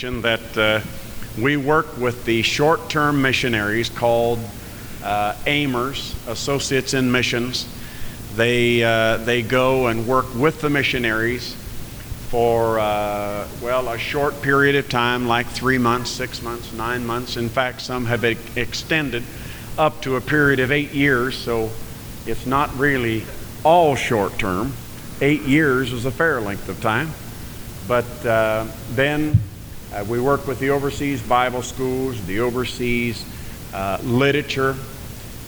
that uh, we work with the short-term missionaries called uh, AIMers, Associates in Missions. They, uh, they go and work with the missionaries for, uh, well, a short period of time, like three months, six months, nine months. In fact, some have extended up to a period of eight years, so it's not really all short-term. Eight years is a fair length of time. But uh, then uh, we work with the overseas Bible schools, the overseas uh, literature,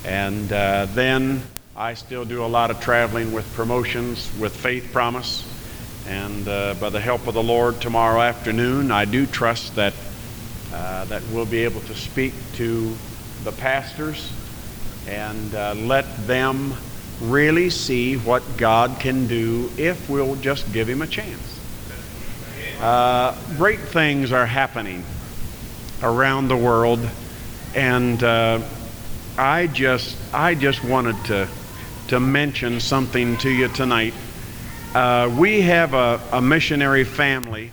and uh, then I still do a lot of traveling with promotions with Faith Promise. And uh, by the help of the Lord, tomorrow afternoon, I do trust that uh, that we'll be able to speak to the pastors and uh, let them really see what God can do if we'll just give Him a chance. Uh, great things are happening around the world, and uh, I just I just wanted to to mention something to you tonight. Uh, we have a, a, missionary family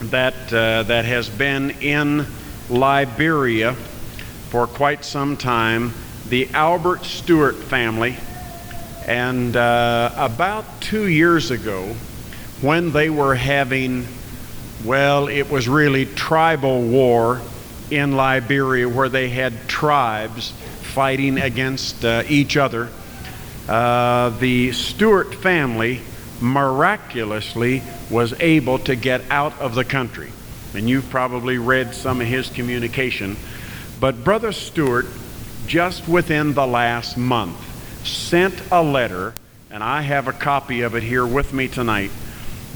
that uh, that has been in Liberia for quite some time. The Albert Stewart family, and uh, about two years ago when they were having, well, it was really tribal war in Liberia where they had tribes fighting against uh, each other. Uh, the Stewart family miraculously was able to get out of the country. And you've probably read some of his communication. But Brother Stewart, just within the last month, sent a letter, and I have a copy of it here with me tonight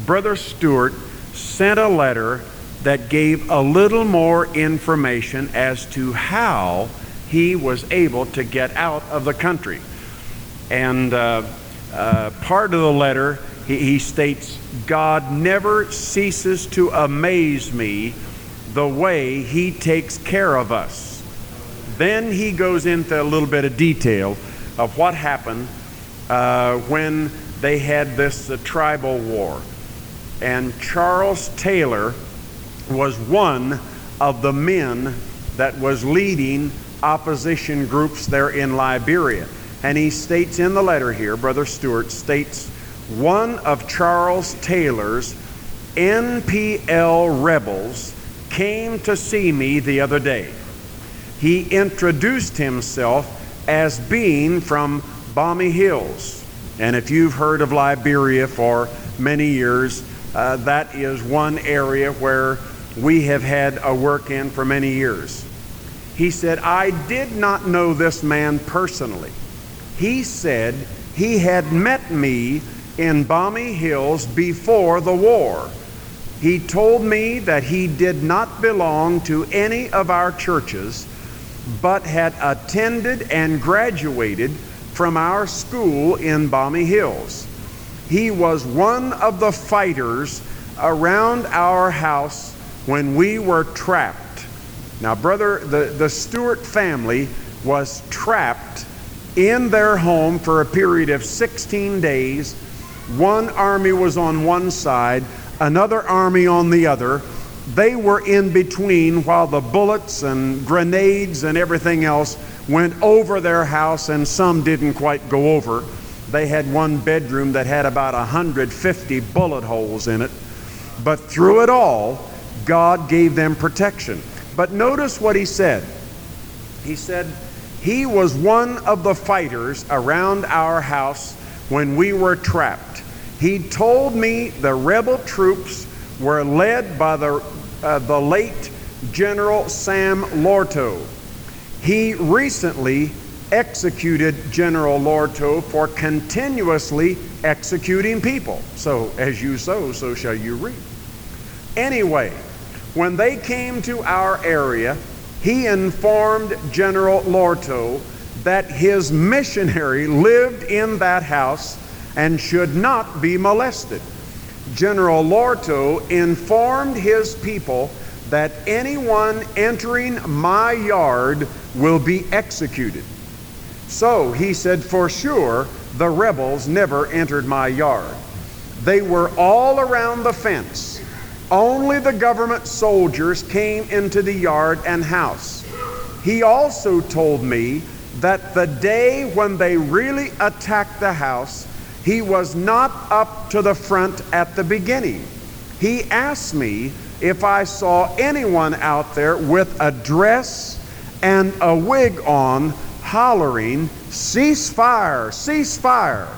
Brother Stewart sent a letter that gave a little more information as to how he was able to get out of the country. And uh, uh, part of the letter, he, he states, God never ceases to amaze me the way he takes care of us. Then he goes into a little bit of detail of what happened uh, when they had this uh, tribal war and Charles Taylor was one of the men that was leading opposition groups there in Liberia. And he states in the letter here, Brother Stewart states, one of Charles Taylor's NPL rebels came to see me the other day. He introduced himself as being from Bomi Hills. And if you've heard of Liberia for many years, uh, that is one area where we have had a work in for many years. He said, I did not know this man personally. He said he had met me in Bomi Hills before the war. He told me that he did not belong to any of our churches, but had attended and graduated from our school in Bomi Hills. He was one of the fighters around our house when we were trapped. Now, brother, the, the Stewart family was trapped in their home for a period of 16 days. One army was on one side, another army on the other. They were in between while the bullets and grenades and everything else went over their house, and some didn't quite go over. They had one bedroom that had about 150 bullet holes in it. But through it all, God gave them protection. But notice what he said. He said, He was one of the fighters around our house when we were trapped. He told me the rebel troops were led by the, uh, the late General Sam Lorto. He recently executed General Lorto for continuously executing people. So, as you sow, so shall you reap. Anyway, when they came to our area, he informed General Lorto that his missionary lived in that house and should not be molested. General Lorto informed his people that anyone entering my yard will be executed. So he said, For sure, the rebels never entered my yard. They were all around the fence. Only the government soldiers came into the yard and house. He also told me that the day when they really attacked the house, he was not up to the front at the beginning. He asked me if I saw anyone out there with a dress and a wig on hollering, Cease fire, cease fire.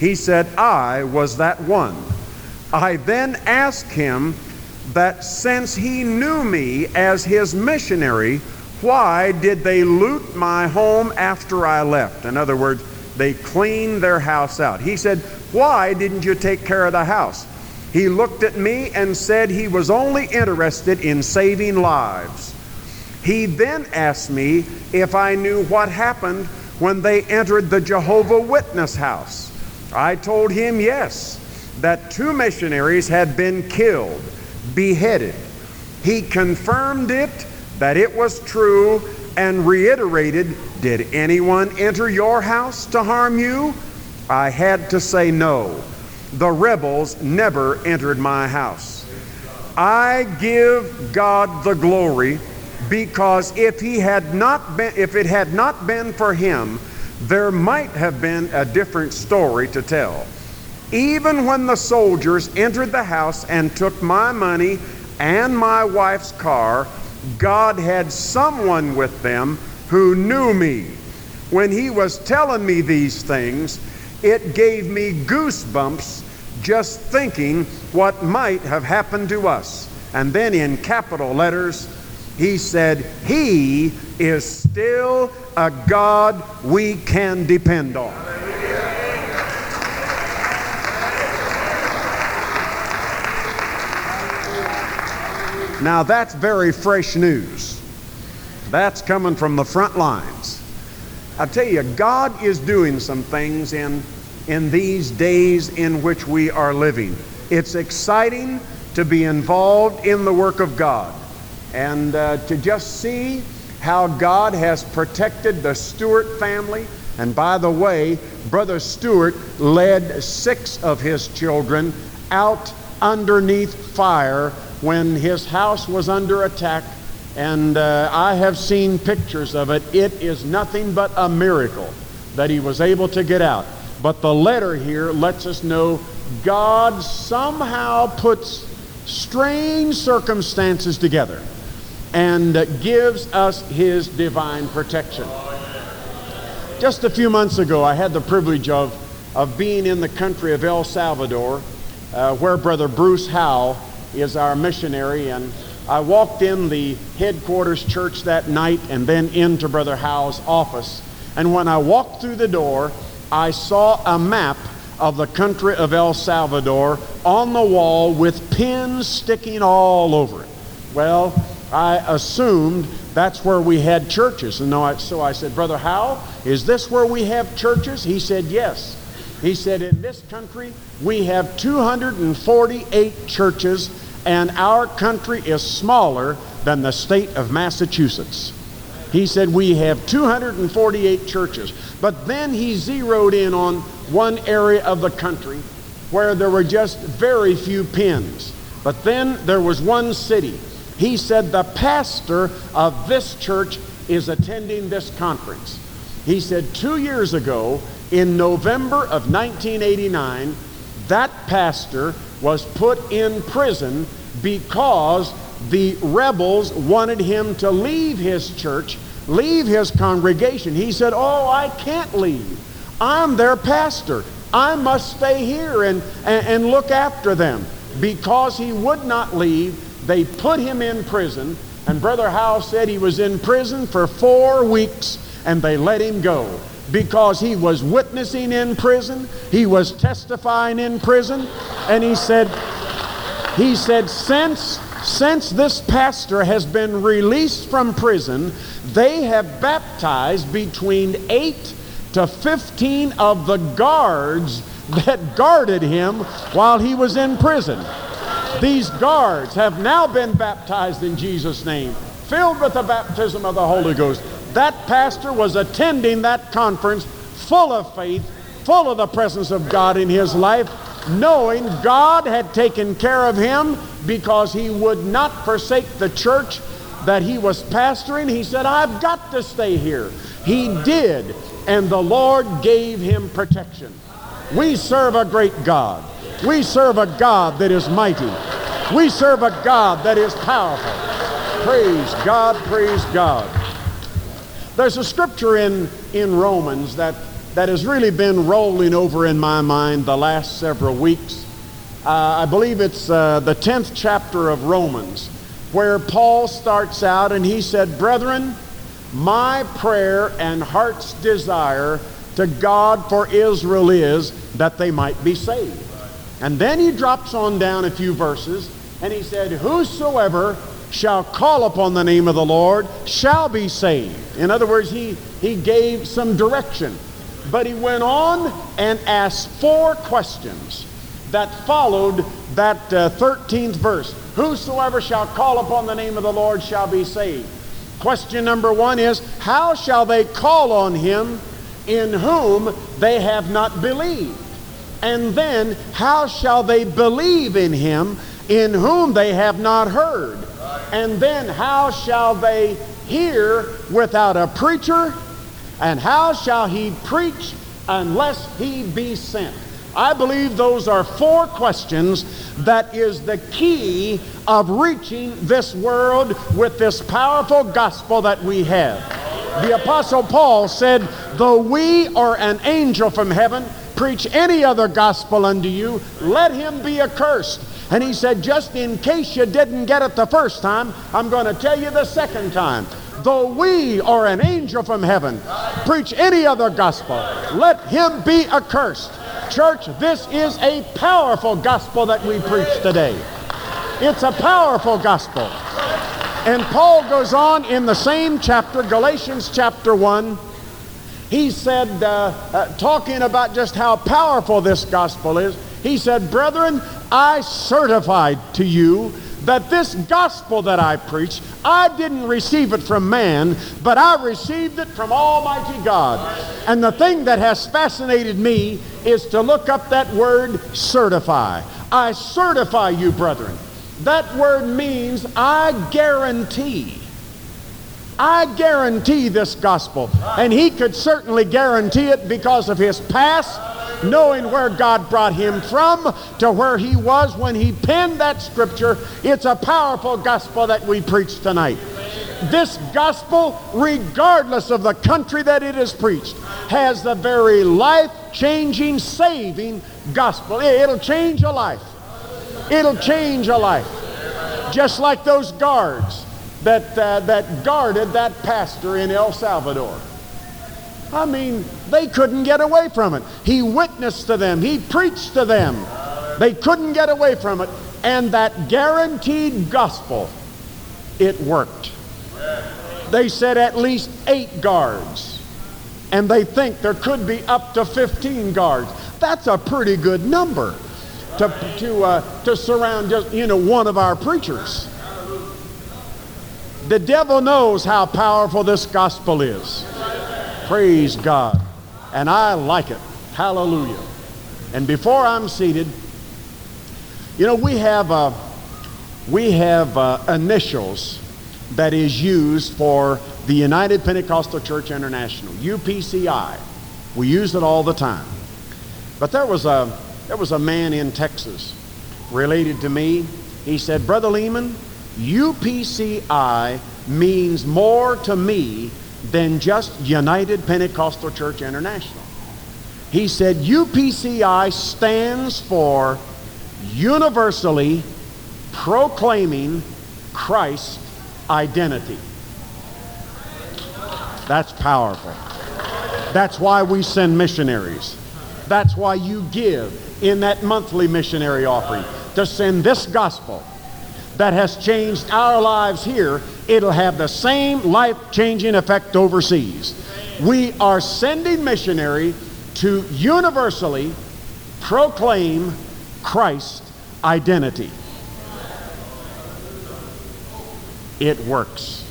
He said, I was that one. I then asked him that since he knew me as his missionary, why did they loot my home after I left? In other words, they cleaned their house out. He said, Why didn't you take care of the house? He looked at me and said he was only interested in saving lives. He then asked me if I knew what happened when they entered the Jehovah Witness house. I told him yes, that two missionaries had been killed, beheaded. He confirmed it that it was true and reiterated, Did anyone enter your house to harm you? I had to say no. The rebels never entered my house. I give God the glory because if he had not been if it had not been for him there might have been a different story to tell. Even when the soldiers entered the house and took my money and my wife's car god had someone with them who knew me. When he was telling me these things it gave me goosebumps just thinking what might have happened to us. And then in capital letters he said, He is still a God we can depend on. Now that's very fresh news. That's coming from the front lines. I tell you, God is doing some things in, in these days in which we are living. It's exciting to be involved in the work of God and uh, to just see how God has protected the Stewart family. And by the way, Brother Stewart led six of his children out underneath fire when his house was under attack. And uh, I have seen pictures of it. It is nothing but a miracle that he was able to get out. But the letter here lets us know God somehow puts strange circumstances together and gives us his divine protection. Just a few months ago, I had the privilege of, of being in the country of El Salvador, uh, where Brother Bruce Howe is our missionary. And I walked in the headquarters church that night and then into Brother Howe's office. And when I walked through the door, I saw a map of the country of El Salvador on the wall with pins sticking all over it. Well, I assumed that's where we had churches. And so I said, Brother Howe, is this where we have churches? He said, Yes. He said, In this country, we have 248 churches, and our country is smaller than the state of Massachusetts. He said, We have 248 churches. But then he zeroed in on one area of the country where there were just very few pins. But then there was one city he said, The pastor of this church is attending this conference. He said, Two years ago, in November of 1989, that pastor was put in prison because the rebels wanted him to leave his church, leave his congregation. He said, Oh, I can't leave. I'm their pastor. I must stay here and, and, and look after them. Because he would not leave, they put him in prison, and Brother Howe said he was in prison for four weeks, and they let him go because he was witnessing in prison, he was testifying in prison, and he said, he said, since since this pastor has been released from prison, they have baptized between 8 to 15 of the guards that guarded him while he was in prison. These guards have now been baptized in Jesus' name, filled with the baptism of the Holy Ghost. That pastor was attending that conference full of faith, full of the presence of God in his life. knowing God had taken care of him because he would not forsake the church that he was pastoring. He said, I've got to stay here. He did, and the Lord gave him protection. We serve a great God. We serve a God that is mighty. We serve a God that is powerful. Praise God, praise God. There's a scripture in, in Romans that, that has really been rolling over in my mind the last several weeks. Uh, I believe it's uh, the 10th chapter of Romans, where Paul starts out and he said, Brethren, my prayer and heart's desire to God for Israel is that they might be saved. And then he drops on down a few verses and he said, Whosoever shall call upon the name of the Lord shall be saved. In other words, he, he gave some direction. But he went on and asked four questions that followed that uh, 13th verse. Whosoever shall call upon the name of the Lord shall be saved. Question number one is How shall they call on him in whom they have not believed? And then, how shall they believe in him in whom they have not heard? And then, how shall they hear without a preacher? And how shall he preach unless he be sent? I believe those are four questions that is the key of reaching this world with this powerful gospel that we have. The Apostle Paul said, Though we are an angel from heaven preach any other gospel unto you, let him be accursed. And he said, Just in case you didn't get it the first time, I'm going to tell you the second time. Though we or an angel from heaven preach any other gospel, let him be accursed. Church, this is a powerful gospel that we preach today. It's a powerful gospel. And Paul goes on in the same chapter, Galatians chapter 1. He said, uh, uh, talking about just how powerful this gospel is, he said, Brethren, I certified to you that this gospel that I preach, I didn't receive it from man, but I received it from Almighty God. And the thing that has fascinated me is to look up that word certify. I certify you, brethren. That word means I guarantee. I guarantee this gospel. And he could certainly guarantee it because of his past knowing where God brought him from to where he was when he penned that scripture. It's a powerful gospel that we preach tonight. This gospel, regardless of the country that it is preached, has the very life changing, saving gospel. It'll change a life. It'll change a life. Just like those guards that, uh, that guarded that pastor in El Salvador. I mean, they couldn't get away from it. He witnessed to them, he preached to them. They couldn't get away from it. And that guaranteed gospel, it worked. They said at least eight guards. And they think there could be up to 15 guards. That's a pretty good number to, to, uh, to surround just, you know, one of our preachers. The devil knows how powerful this gospel is. Praise God. And I like it. Hallelujah. And before I'm seated, you know, we have, uh, we have uh, initials that is used for the United Pentecostal Church International, UPCI. We use it all the time. But there was a, there was a man in Texas related to me. He said, Brother Lehman, UPCI means more to me than just United Pentecostal Church International. He said UPCI stands for universally proclaiming Christ's identity. That's powerful. That's why we send missionaries. That's why you give in that monthly missionary offering to send this gospel that has changed our lives here, it'll have the same life changing effect overseas. We are sending missionary to universally proclaim Christ's identity. It works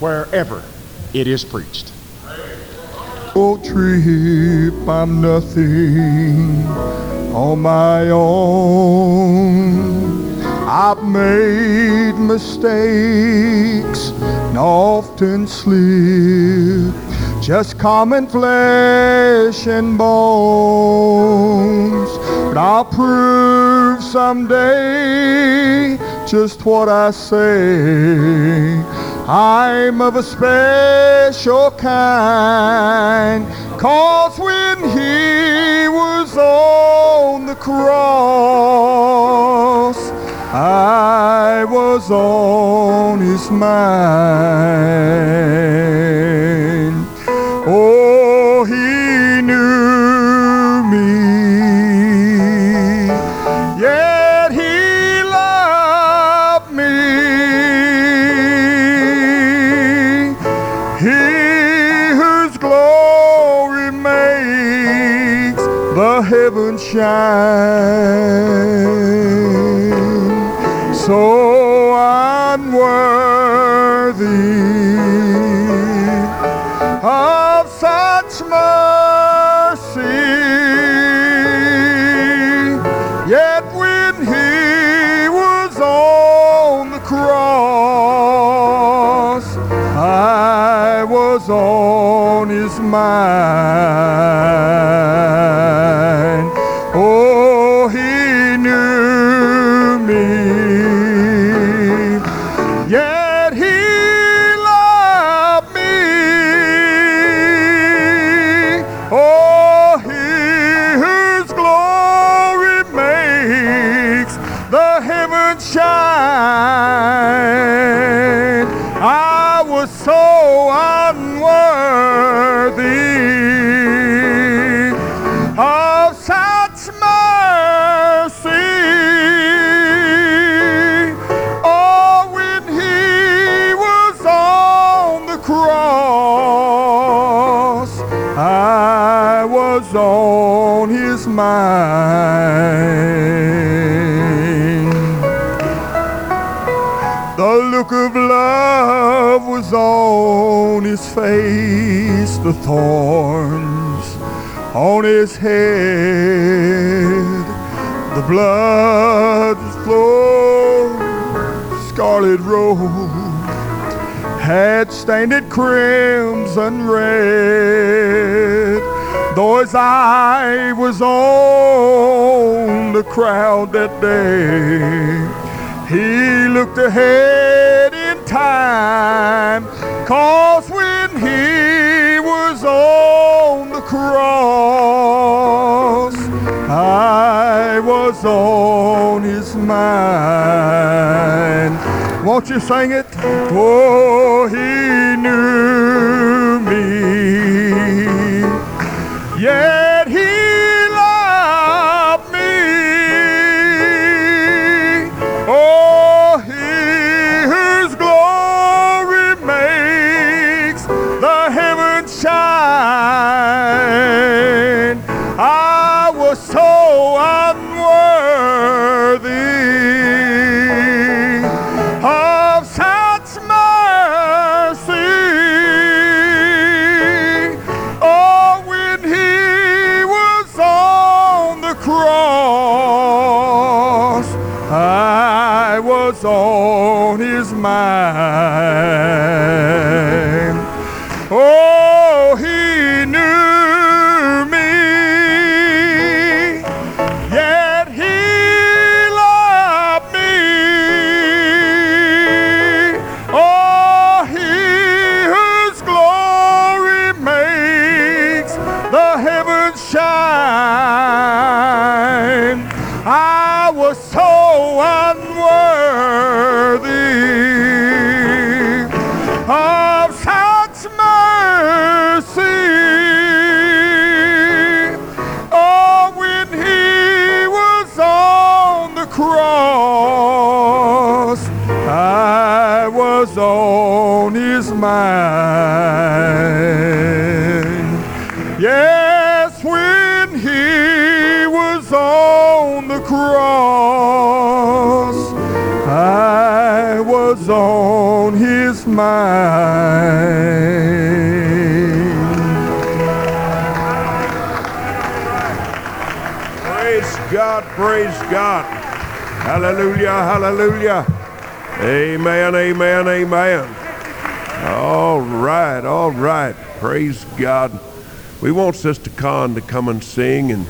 wherever it is preached. Oh, trip, I'm nothing on my own. I've made mistakes and often slipped. Just common flesh and bones. But I'll prove someday just what I say. I'm of a special kind. Cause when he was on the cross, I was on his mind. Oh, he knew me. Yet he loved me. He whose glory makes the heavens shine. So unworthy of such mercy. Yet when he was on the cross, I was on his mind. Mind. The look of love was on his face, the thorns on his head, the blood flowed, scarlet robe had stained it crimson red. Though his eye was on the crowd that day, he looked ahead in time. Cause when he was on the cross, I was on his mind. Won't you sing it? Oh, he knew mind. Praise God, praise God. Hallelujah, hallelujah. Amen, amen, amen. All right, all right. Praise God. We want Sister Con to come and sing, and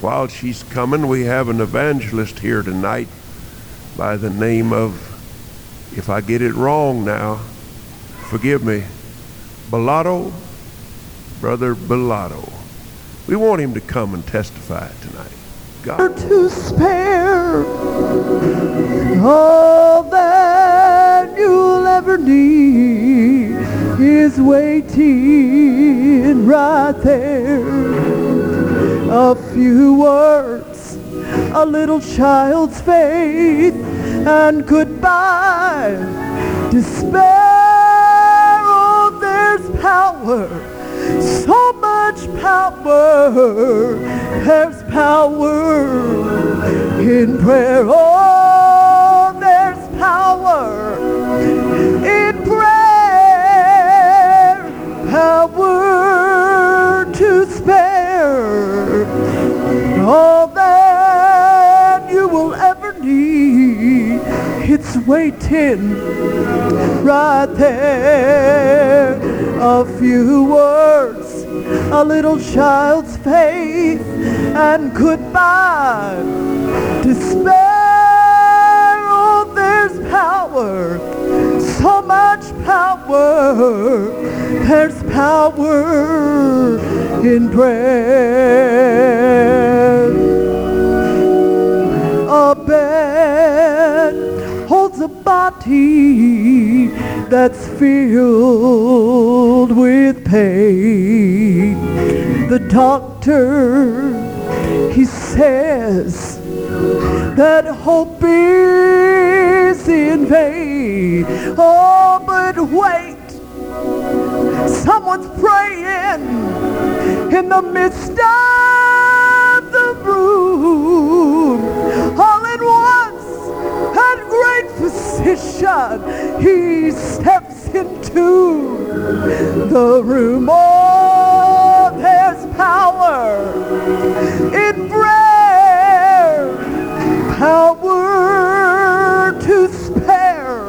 while she's coming, we have an evangelist here tonight by the name of, if I get it wrong now, forgive me, Bellotto, Brother Bellotto. We want him to come and testify tonight. God. to spare all that you'll ever need is waiting right there. A few words, a little child's faith, and goodbye. Despair, oh, there's power so much power. There's power in prayer. Oh, there's power in prayer. Power waiting right there. A few words, a little child's faith, and goodbye. Despair, oh, there's power, so much power. There's power in prayer. Body that's filled with pain. The doctor, he says that hope is in vain. Oh, but wait, someone's praying in the midst of the room. Physician, he steps into the room. Oh, there's power in prayer, power to spare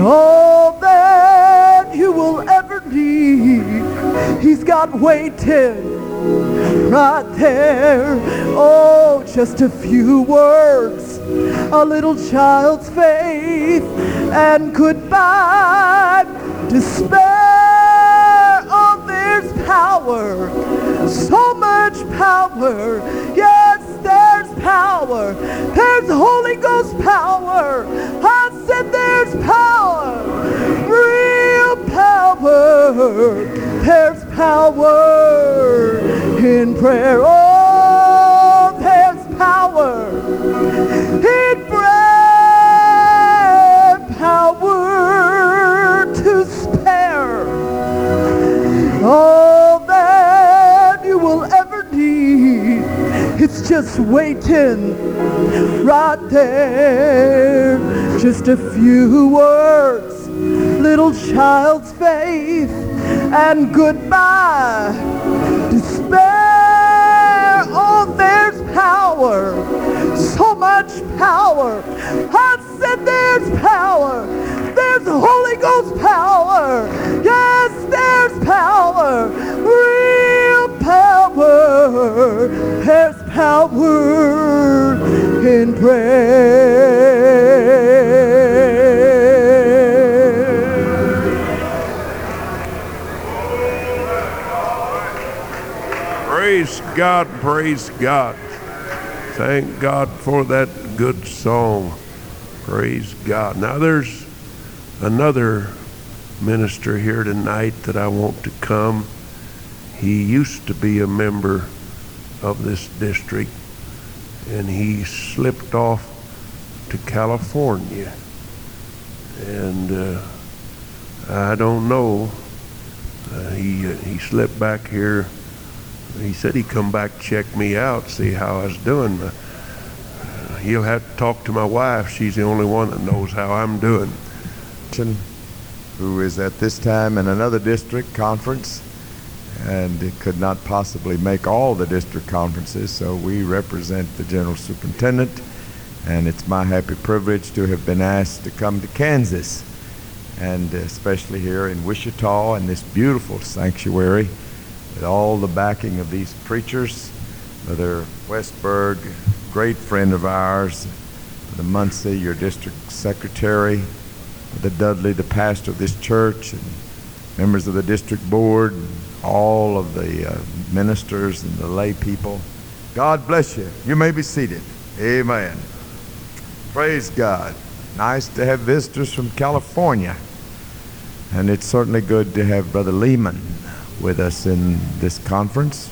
all that you will ever need. He's got waiting right there. Oh, just a few words, a little child's faith, and goodbye. Despair, oh, there's power, so much power. Yes, there's power. There's Holy Ghost power. I said there's power, real power. There's power in prayer. Oh, there's power in prayer. Power to spare all that you will ever need. It's just waiting right there. Just a few words, little child's faith, and goodbye. Despair, oh, there's power, so much power. I said there's power. There's Holy Ghost power. Yes, there's power. Real power. There's power God, praise God. Thank God for that good song. Praise God. Now there's another minister here tonight that I want to come. He used to be a member of this district and he slipped off to California. And uh, I don't know. Uh, he uh, he slipped back here. He said he'd come back check me out, see how I was doing. Uh, he'll have to talk to my wife. She's the only one that knows how I'm doing. who is at this time in another district conference. and could not possibly make all the district conferences, so we represent the general superintendent, and it's my happy privilege to have been asked to come to Kansas, and especially here in Wichita in this beautiful sanctuary with all the backing of these preachers. Brother Westberg, great friend of ours, Brother Muncie, your district secretary, Brother Dudley, the pastor of this church, and members of the district board, all of the uh, ministers and the lay people. God bless you. You may be seated. Amen. Praise God. Nice to have visitors from California. And it's certainly good to have Brother Lehman with us in this conference.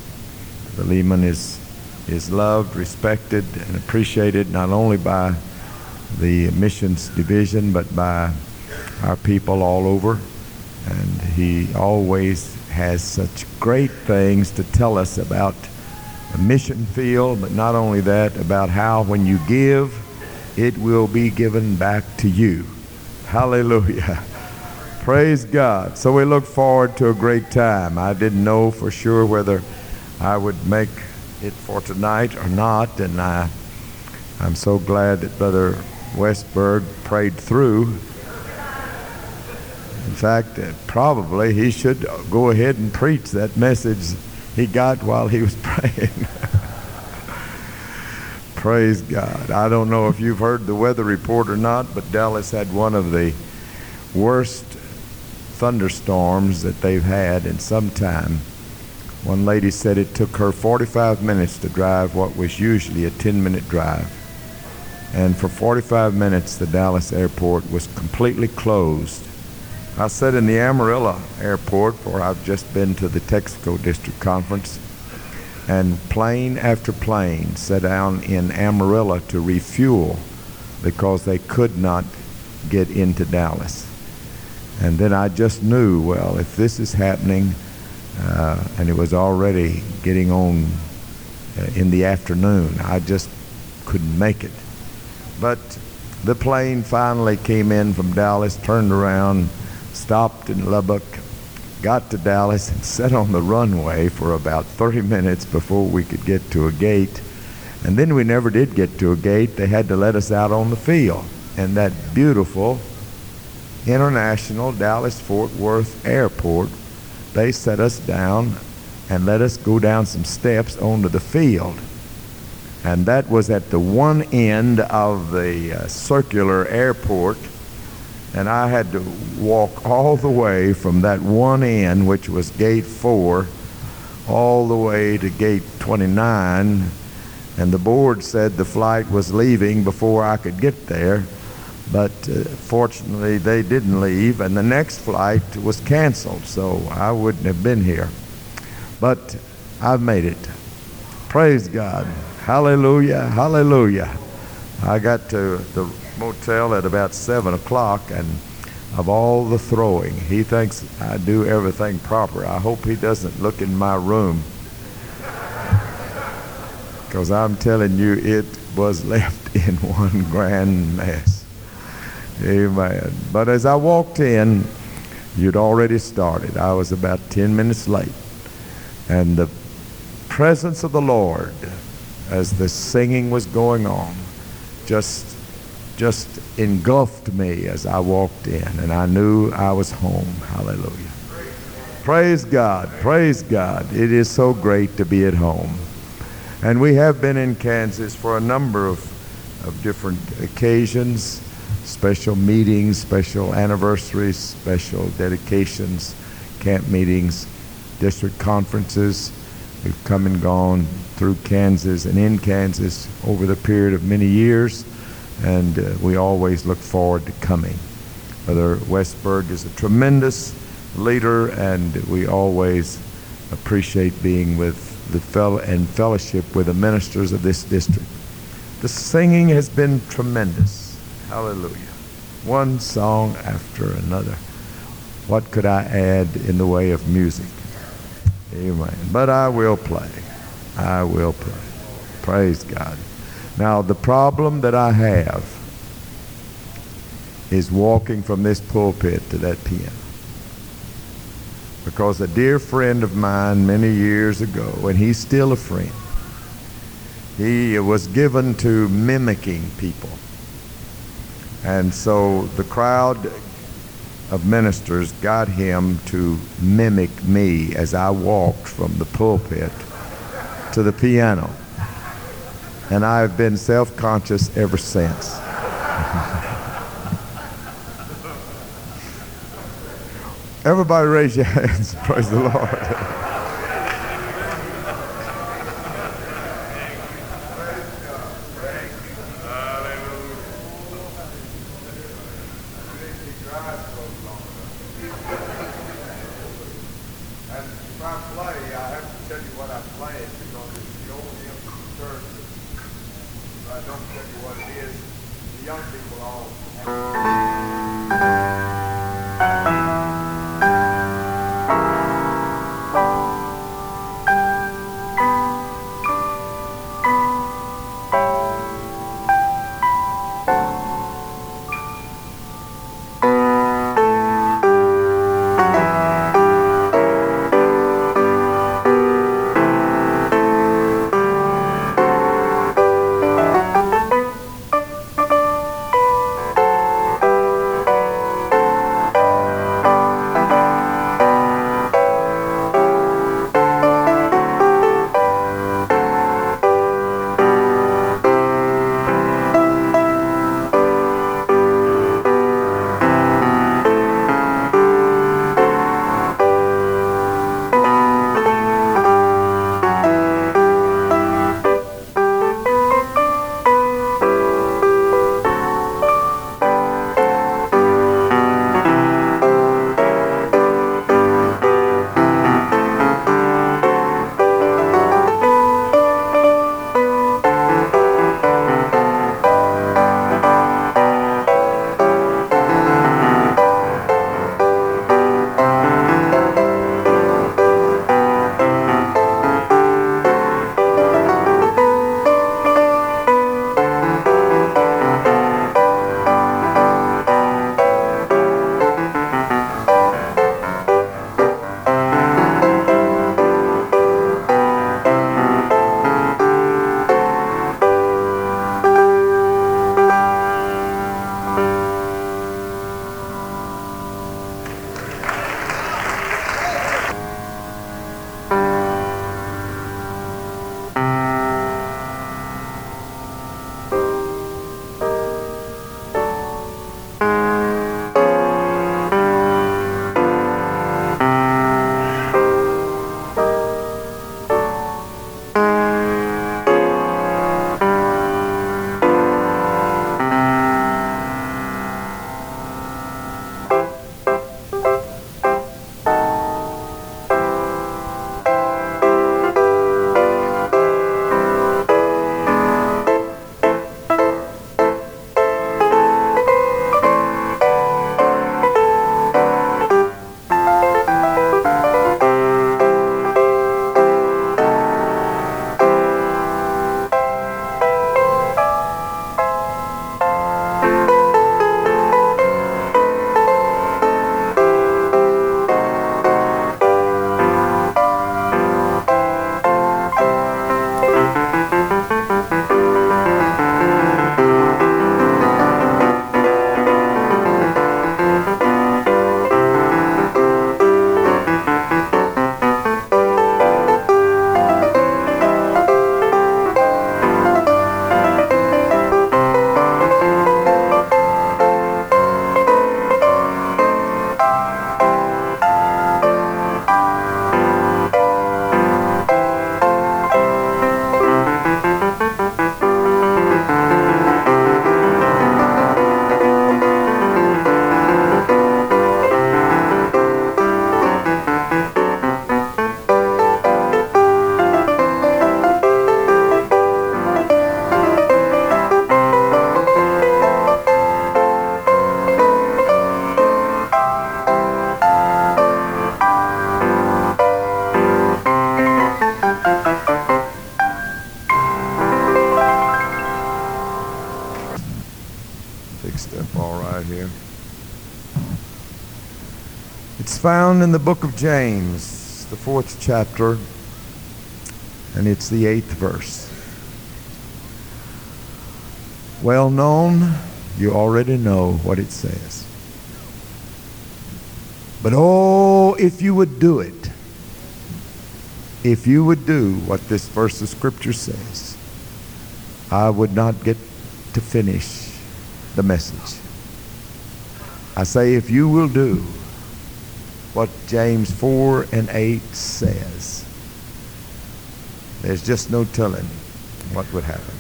The Lehman is, is loved, respected, and appreciated not only by the missions division, but by our people all over. And he always has such great things to tell us about the mission field, but not only that, about how when you give, it will be given back to you. Hallelujah. Praise God. So we look forward to a great time. I didn't know for sure whether I would make it for tonight or not, and I, I'm so glad that Brother Westberg prayed through in fact, uh, probably he should go ahead and preach that message he got while he was praying. Praise God. I don't know if you've heard the weather report or not, but Dallas had one of the worst thunderstorms that they've had in some time. One lady said it took her 45 minutes to drive what was usually a 10 minute drive. And for 45 minutes, the Dallas airport was completely closed I sat in the Amarillo airport where I've just been to the Texico District Conference, and plane after plane sat down in Amarillo to refuel because they could not get into Dallas. And then I just knew, well, if this is happening, uh, and it was already getting on uh, in the afternoon, I just couldn't make it. But the plane finally came in from Dallas, turned around, stopped in Lubbock, got to Dallas, and sat on the runway for about 30 minutes before we could get to a gate. And then we never did get to a gate. They had to let us out on the field. And that beautiful International Dallas Fort Worth Airport, they set us down and let us go down some steps onto the field. And that was at the one end of the uh, circular airport and I had to walk all the way from that one end, which was gate four, all the way to gate 29. And the board said the flight was leaving before I could get there. But uh, fortunately, they didn't leave, and the next flight was canceled, so I wouldn't have been here. But I've made it. Praise God. Hallelujah. Hallelujah. I got to the motel at about 7 o'clock, and of all the throwing, he thinks I do everything proper. I hope he doesn't look in my room. Because I'm telling you, it was left in one grand mess. Amen. But as I walked in, you'd already started. I was about 10 minutes late. And the presence of the Lord, as the singing was going on, just just engulfed me as I walked in, and I knew I was home. Hallelujah. Praise God. Praise God. It is so great to be at home. And we have been in Kansas for a number of, of different occasions special meetings, special anniversaries, special dedications, camp meetings, district conferences. We've come and gone through Kansas and in Kansas over the period of many years and uh, we always look forward to coming. Brother Westberg is a tremendous leader, and we always appreciate being with the fellow and fellowship with the ministers of this district. The singing has been tremendous. Hallelujah. One song after another. What could I add in the way of music? Amen. But I will play. I will play. Praise God. Now, the problem that I have is walking from this pulpit to that piano. because a dear friend of mine many years ago, and he's still a friend, he was given to mimicking people. And so the crowd of ministers got him to mimic me as I walked from the pulpit to the piano. And I've been self conscious ever since. Everybody raise your hands. Praise the Lord. in the book of James, the fourth chapter, and it's the eighth verse. Well known, you already know what it says. But oh, if you would do it, if you would do what this verse of Scripture says, I would not get to finish the message. I say, if you will do James 4 and 8 says, there's just no telling what would happen.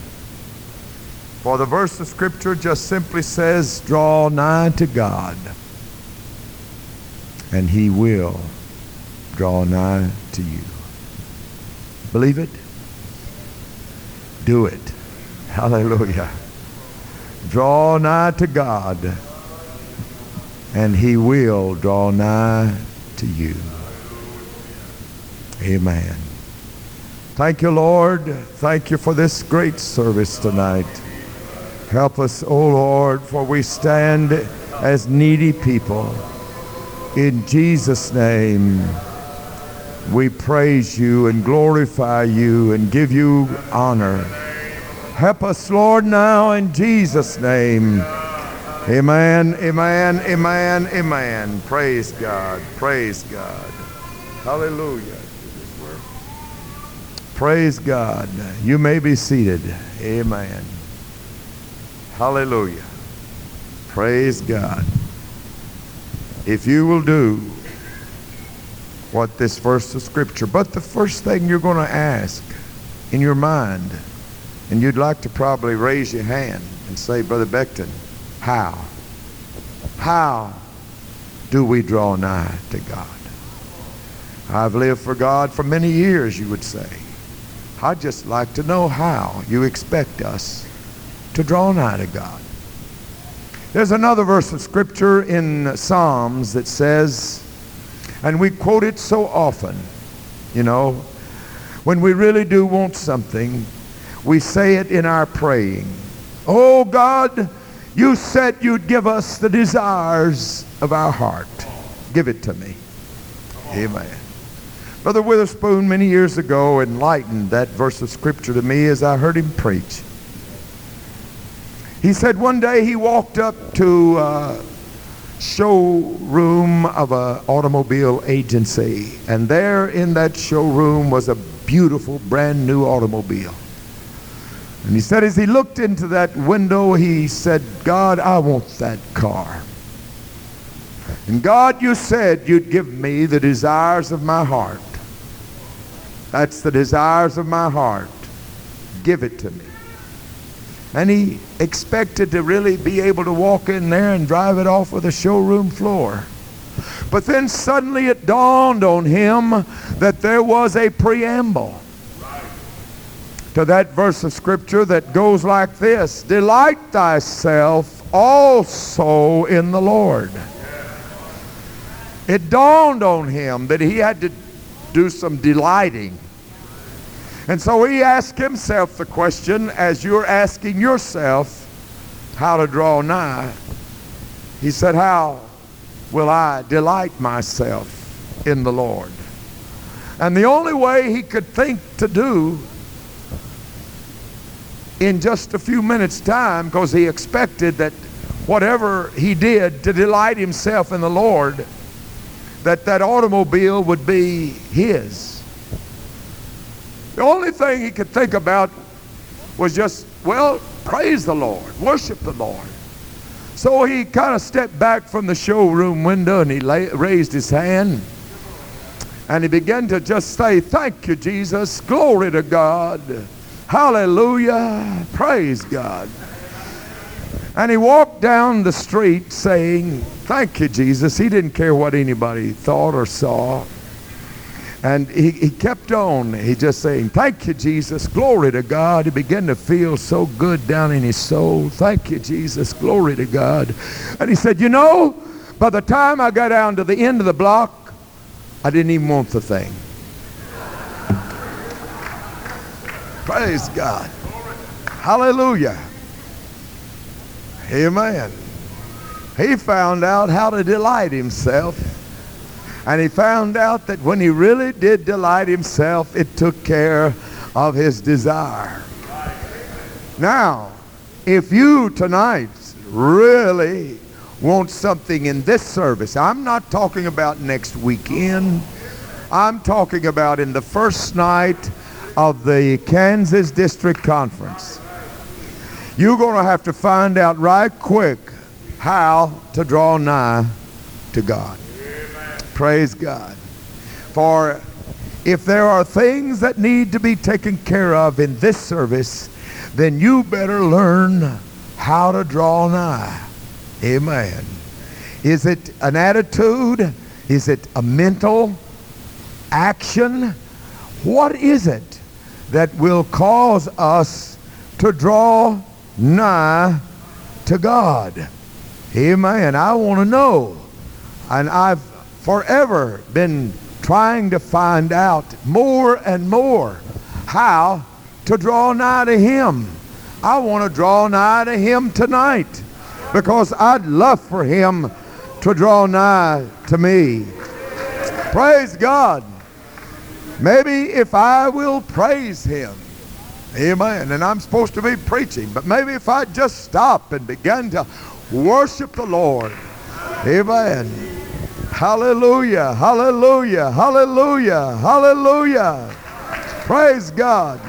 For the verse of Scripture just simply says, draw nigh to God, and he will draw nigh to you. Believe it? Do it. Hallelujah. Draw nigh to God, and he will draw nigh to you. Amen. Thank you, Lord. Thank you for this great service tonight. Help us, O oh Lord, for we stand as needy people. In Jesus' name, we praise you and glorify you and give you honor. Help us, Lord, now in Jesus' name. Amen, amen, amen, amen. Praise God, praise God. Hallelujah. Praise God. You may be seated. Amen. Hallelujah. Praise God. If you will do what this verse of Scripture, but the first thing you're going to ask in your mind, and you'd like to probably raise your hand and say, Brother Becton, how? How do we draw nigh to God? I've lived for God for many years, you would say. I'd just like to know how you expect us to draw nigh to God. There's another verse of Scripture in Psalms that says, and we quote it so often, you know, when we really do want something, we say it in our praying. Oh God, you said you'd give us the desires of our heart. Give it to me. Amen. Brother Witherspoon, many years ago, enlightened that verse of Scripture to me as I heard him preach. He said one day he walked up to a showroom of an automobile agency, and there in that showroom was a beautiful brand new automobile. And he said, as he looked into that window, he said, God, I want that car. And God, you said you'd give me the desires of my heart. That's the desires of my heart. Give it to me. And he expected to really be able to walk in there and drive it off of the showroom floor. But then suddenly it dawned on him that there was a preamble to that verse of scripture that goes like this Delight thyself also in the Lord. It dawned on him that he had to do some delighting. And so he asked himself the question, as you're asking yourself how to draw nigh. He said, How will I delight myself in the Lord? And the only way he could think to do in just a few minutes' time, because he expected that whatever he did to delight himself in the Lord, that that automobile would be his. The only thing he could think about was just, well, praise the Lord, worship the Lord. So he kind of stepped back from the showroom window and he lay, raised his hand and he began to just say, Thank you, Jesus. Glory to God. Hallelujah. Praise God. And he walked down the street saying, Thank you, Jesus. He didn't care what anybody thought or saw. And he, he kept on. He just saying, Thank you, Jesus. Glory to God. He began to feel so good down in his soul. Thank you, Jesus. Glory to God. And he said, You know, by the time I got down to the end of the block, I didn't even want the thing. Praise God. Hallelujah. Amen. He found out how to delight himself And he found out that when he really did delight himself, it took care of his desire. Now, if you tonight really want something in this service, I'm not talking about next weekend. I'm talking about in the first night of the Kansas District Conference. You're going to have to find out right quick how to draw nigh to God. Praise God. For if there are things that need to be taken care of in this service, then you better learn how to draw nigh. Amen. Is it an attitude? Is it a mental action? What is it that will cause us to draw nigh to God? Amen. I want to know. And I've forever been trying to find out more and more how to draw nigh to Him. I want to draw nigh to Him tonight because I'd love for Him to draw nigh to me. Praise God. Maybe if I will praise Him, amen, and I'm supposed to be preaching, but maybe if I just stop and begin to worship the Lord, amen. Hallelujah, hallelujah, hallelujah, hallelujah. Praise God.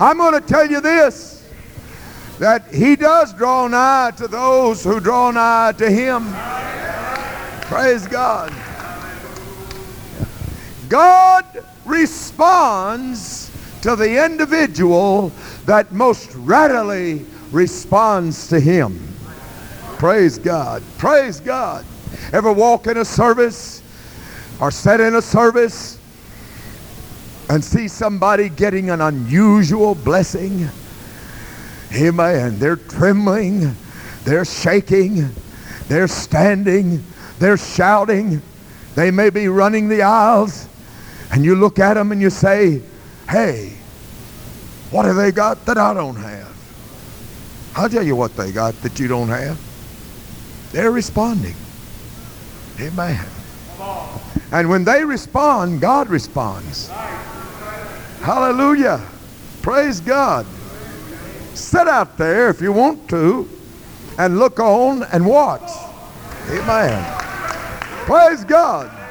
I'm going to tell you this that He does draw nigh to those who draw nigh to Him. Praise God. God responds to the individual that most readily responds to Him. Praise God. Praise God. Ever walk in a service or sit in a service and see somebody getting an unusual blessing? Amen. They're trembling, they're shaking, they're standing, they're shouting, they may be running the aisles, and you look at them and you say, Hey, what have they got that I don't have? I'll tell you what they got that you don't have. They're responding. Amen. And when they respond, God responds. Hallelujah. Praise God. Sit out there if you want to and look on and watch. Amen. Praise God.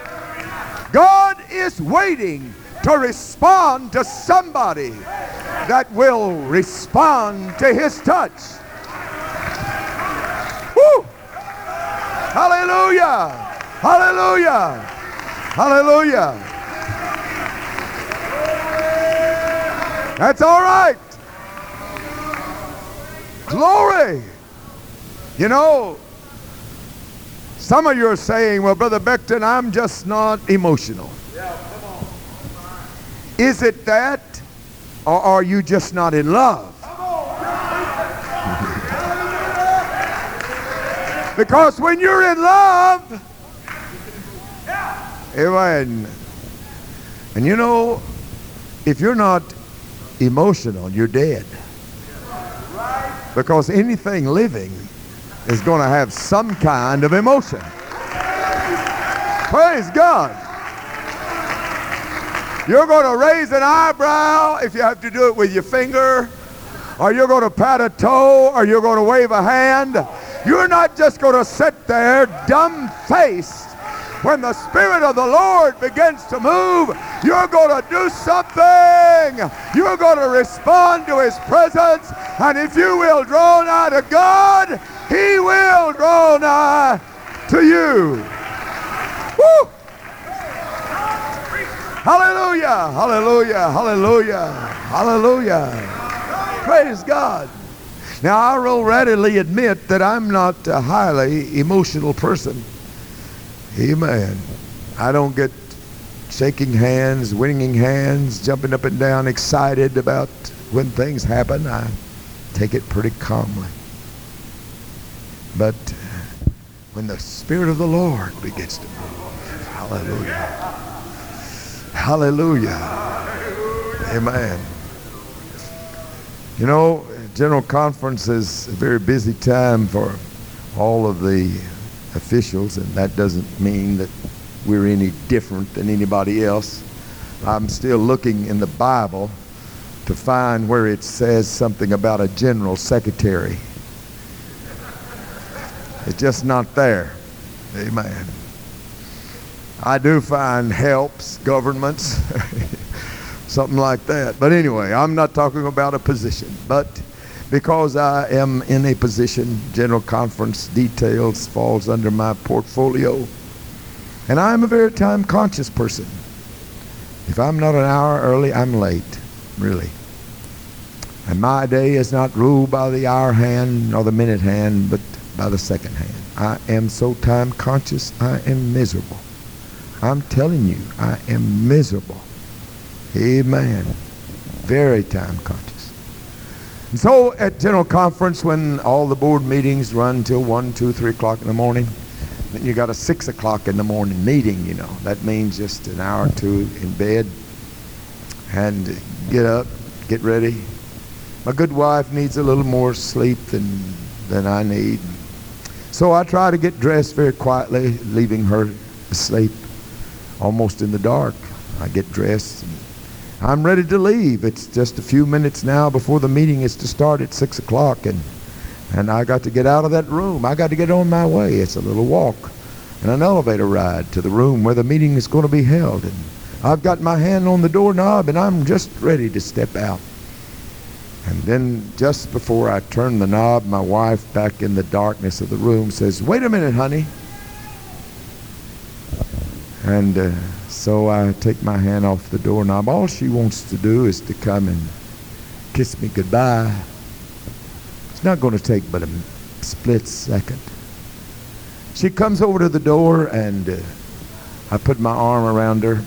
God is waiting to respond to somebody that will respond to his touch. Woo! Hallelujah! Hallelujah! Hallelujah! That's all right. Glory. You know, some of you are saying, well, Brother Becton, I'm just not emotional. Yeah, Is it that, or are you just not in love? because when you're in love, eh, amen. And you know, if you're not emotional, you're dead. Because anything living is going to have some kind of emotion. Praise God. You're going to raise an eyebrow if you have to do it with your finger, or you're going to pat a toe, or you're going to wave a hand. You're not just going to sit there dumb-faced. When the Spirit of the Lord begins to move, you're going to do something. You're going to respond to His presence. And if you will draw nigh to God, He will draw nigh to you. Woo! Hallelujah, hallelujah, hallelujah, hallelujah. Praise God. Now, I will readily admit that I'm not a highly emotional person. Amen. I don't get shaking hands, wringing hands, jumping up and down, excited about when things happen. I take it pretty calmly. But when the Spirit of the Lord begins to move, hallelujah. Hallelujah. Amen. You know, General Conference is a very busy time for all of the officials, and that doesn't mean that we're any different than anybody else. I'm still looking in the Bible to find where it says something about a general secretary. It's just not there. Amen. I do find helps, governments, something like that. But anyway, I'm not talking about a position. But because I am in a position, General Conference details falls under my portfolio. And I'm a very time conscious person. If I'm not an hour early, I'm late, really. And my day is not ruled by the hour hand nor the minute hand, but by the second hand. I am so time conscious, I am miserable. I'm telling you, I am miserable. Amen. Very time conscious. And so at General Conference, when all the board meetings run till 1, 2, 3 o'clock in the morning, then you got a 6 o'clock in the morning meeting, you know. That means just an hour or two in bed and get up, get ready. My good wife needs a little more sleep than, than I need. So I try to get dressed very quietly, leaving her asleep almost in the dark. I get dressed. I'm ready to leave. It's just a few minutes now before the meeting is to start at 6 o'clock, and, and I got to get out of that room. I got to get on my way. It's a little walk and an elevator ride to the room where the meeting is going to be held. And I've got my hand on the doorknob, and I'm just ready to step out. And then just before I turn the knob, my wife, back in the darkness of the room, says, Wait a minute, honey. And uh, so I take my hand off the doorknob. All she wants to do is to come and kiss me goodbye. It's not going to take but a split second. She comes over to the door and uh, I put my arm around her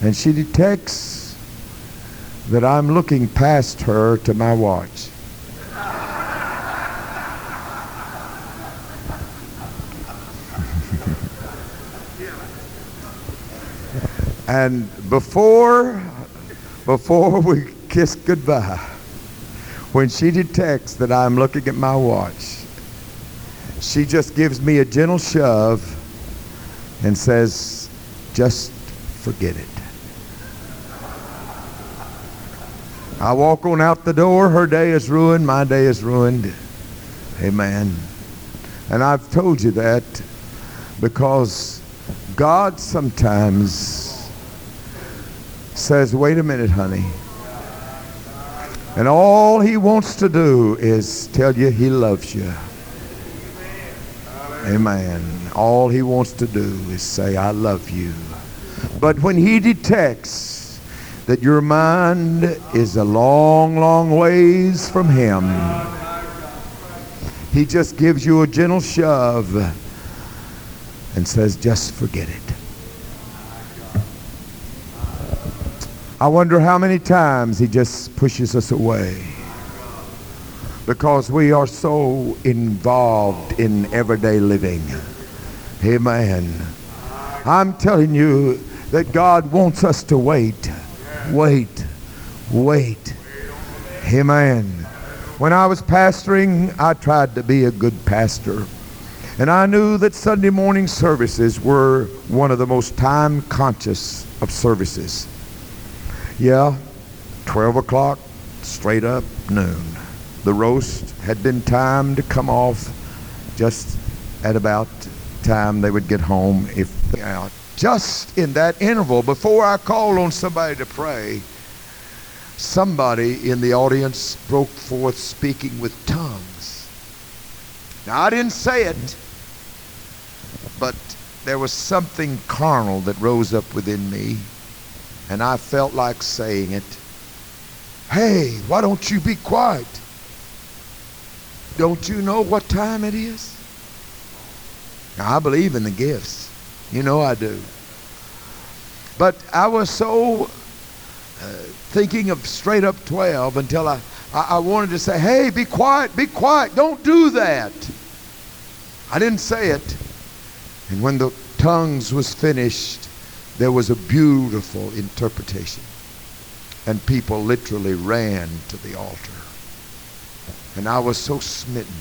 and she detects that I'm looking past her to my watch. And before, before we kiss goodbye, when she detects that I'm looking at my watch, she just gives me a gentle shove and says, just forget it. I walk on out the door. Her day is ruined. My day is ruined. Amen. And I've told you that because God sometimes says, wait a minute, honey. And all he wants to do is tell you he loves you. Amen. All he wants to do is say, I love you. But when he detects that your mind is a long, long ways from him, he just gives you a gentle shove and says, just forget it. I wonder how many times he just pushes us away because we are so involved in everyday living. Amen. I'm telling you that God wants us to wait, wait, wait. Amen. When I was pastoring, I tried to be a good pastor. And I knew that Sunday morning services were one of the most time conscious of services. Yeah, 12 o'clock, straight up noon. The roast had been timed to come off just at about time they would get home if out. Just in that interval, before I called on somebody to pray, somebody in the audience broke forth speaking with tongues. Now, I didn't say it, but there was something carnal that rose up within me and I felt like saying it. Hey, why don't you be quiet? Don't you know what time it is? Now, I believe in the gifts. You know I do. But I was so uh, thinking of straight up 12 until I, I, I wanted to say, hey, be quiet, be quiet, don't do that. I didn't say it. And when the tongues was finished, there was a beautiful interpretation. And people literally ran to the altar. And I was so smitten.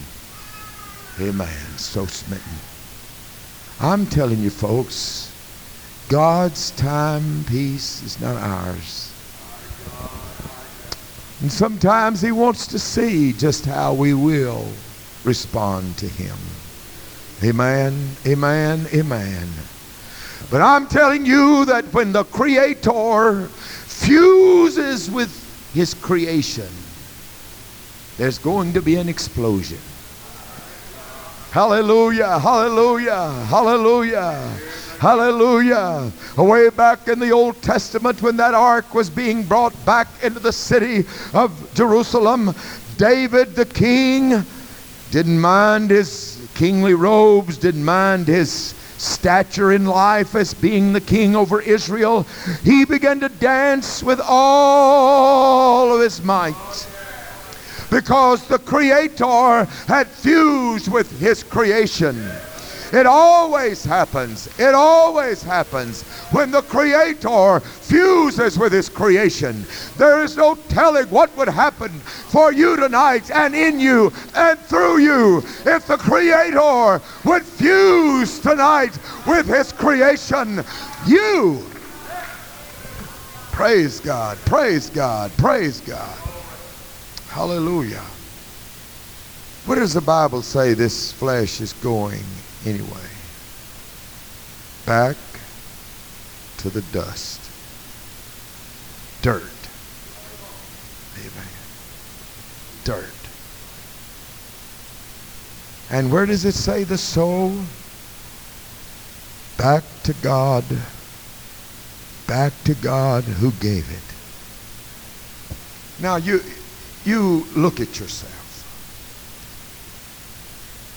Amen. So smitten. I'm telling you, folks, God's time, peace is not ours. And sometimes He wants to see just how we will respond to Him. Amen, amen, amen. But I'm telling you that when the Creator fuses with His creation, there's going to be an explosion. Hallelujah, hallelujah, hallelujah. Hallelujah. Way back in the Old Testament, when that ark was being brought back into the city of Jerusalem, David the king didn't mind his kingly robes, didn't mind his stature in life as being the king over Israel. He began to dance with all of his might because the Creator had fused with His creation. It always happens. It always happens when the Creator fuses with His creation. There is no telling what would happen for you tonight and in you and through you if the Creator would fuse tonight with His creation. You. Praise God. Praise God. Praise God. Hallelujah. Where does the Bible say this flesh is going anyway? Back to the dust. Dirt. Amen. Dirt. And where does it say the soul? Back to God. Back to God who gave it. Now you you look at yourself.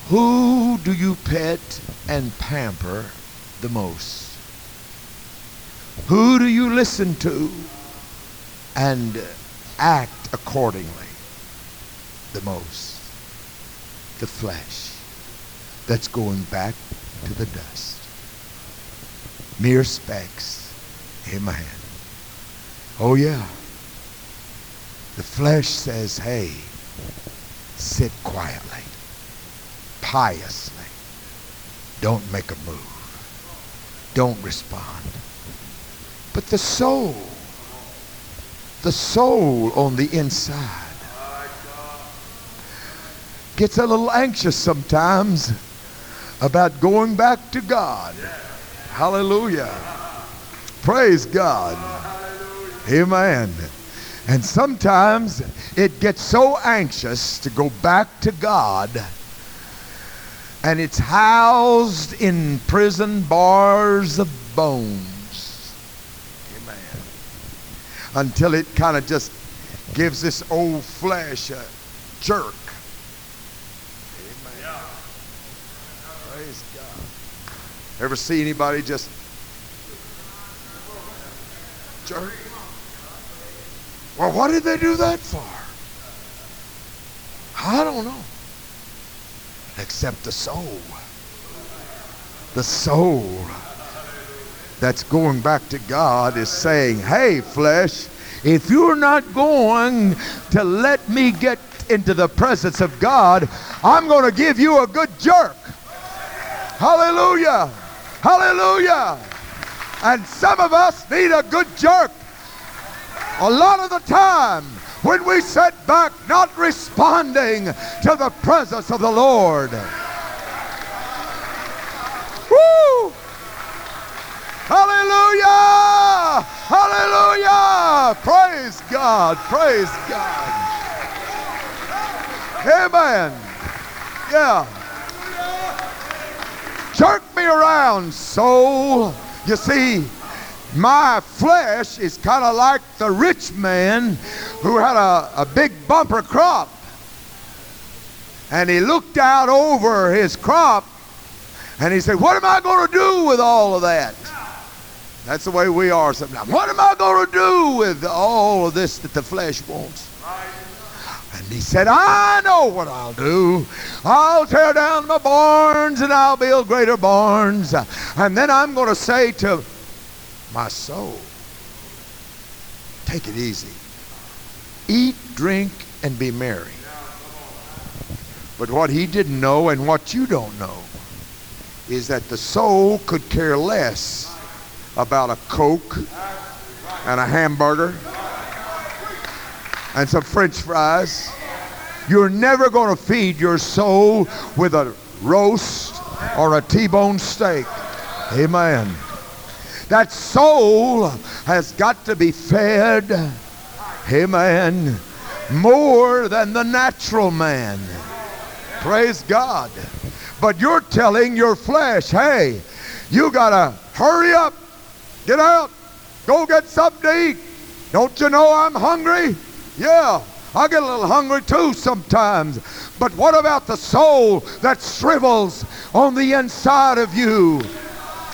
Who do you pet and pamper the most? Who do you listen to and act accordingly the most? The flesh that's going back to the dust. Mere specks. Amen. Oh, yeah. The flesh says, hey, sit quietly, piously. Don't make a move. Don't respond. But the soul, the soul on the inside, gets a little anxious sometimes about going back to God. Hallelujah. Praise God. Amen. And sometimes it gets so anxious to go back to God, and it's housed in prison bars of bones. Amen. Until it kind of just gives this old flesh a jerk. Amen. Praise God. Ever see anybody just jerk? Well, what did they do that for? I don't know. Except the soul. The soul that's going back to God is saying, hey, flesh, if you're not going to let me get into the presence of God, I'm going to give you a good jerk. Hallelujah. Hallelujah. And some of us need a good jerk a lot of the time when we sit back not responding to the presence of the Lord. Woo! Hallelujah! Hallelujah! Praise God! Praise God! Amen. Yeah. Jerk me around, soul. You see, my flesh is kind of like the rich man who had a, a big bumper crop. And he looked out over his crop and he said, What am I going to do with all of that? That's the way we are sometimes. What am I going to do with all of this that the flesh wants? And he said, I know what I'll do. I'll tear down my barns and I'll build greater barns. And then I'm going to say to my soul. Take it easy. Eat, drink, and be merry. But what he didn't know and what you don't know is that the soul could care less about a Coke and a hamburger and some french fries. You're never going to feed your soul with a roast or a T-bone steak. Amen. That soul has got to be fed, amen, more than the natural man. Praise God. But you're telling your flesh, hey, you got to hurry up, get out, go get something to eat. Don't you know I'm hungry? Yeah, I get a little hungry too sometimes. But what about the soul that shrivels on the inside of you?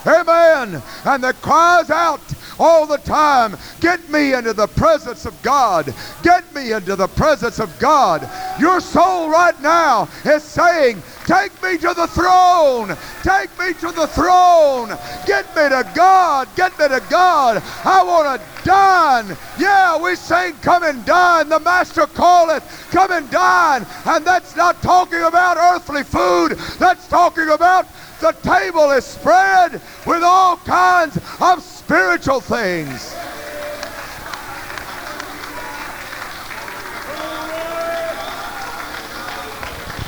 Amen. And that cries out all the time, Get me into the presence of God. Get me into the presence of God. Your soul right now is saying, Take me to the throne. Take me to the throne. Get me to God. Get me to God. I want to dine. Yeah, we sing, Come and dine. The Master calleth, Come and dine. And that's not talking about earthly food, that's talking about the table is spread with all kinds of spiritual things.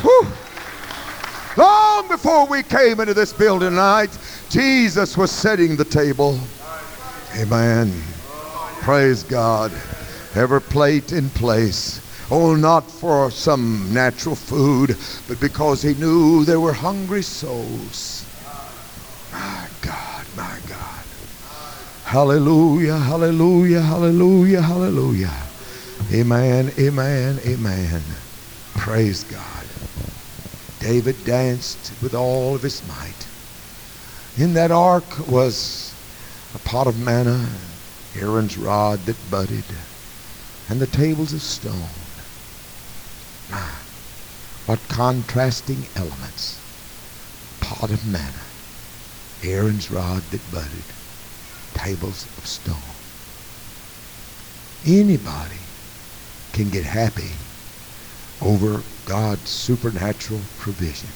Whew. Long before we came into this building tonight, Jesus was setting the table. Amen. Praise God. Every plate in place. Oh, not for some natural food, but because he knew there were hungry souls. My God, my God. Hallelujah, hallelujah, hallelujah, hallelujah. Amen, amen, amen. Praise God. David danced with all of his might. In that ark was a pot of manna, Aaron's rod that budded, and the tables of stone. What contrasting elements. Pot of manna, Aaron's rod that budded, tables of stone. Anybody can get happy over God's supernatural provision.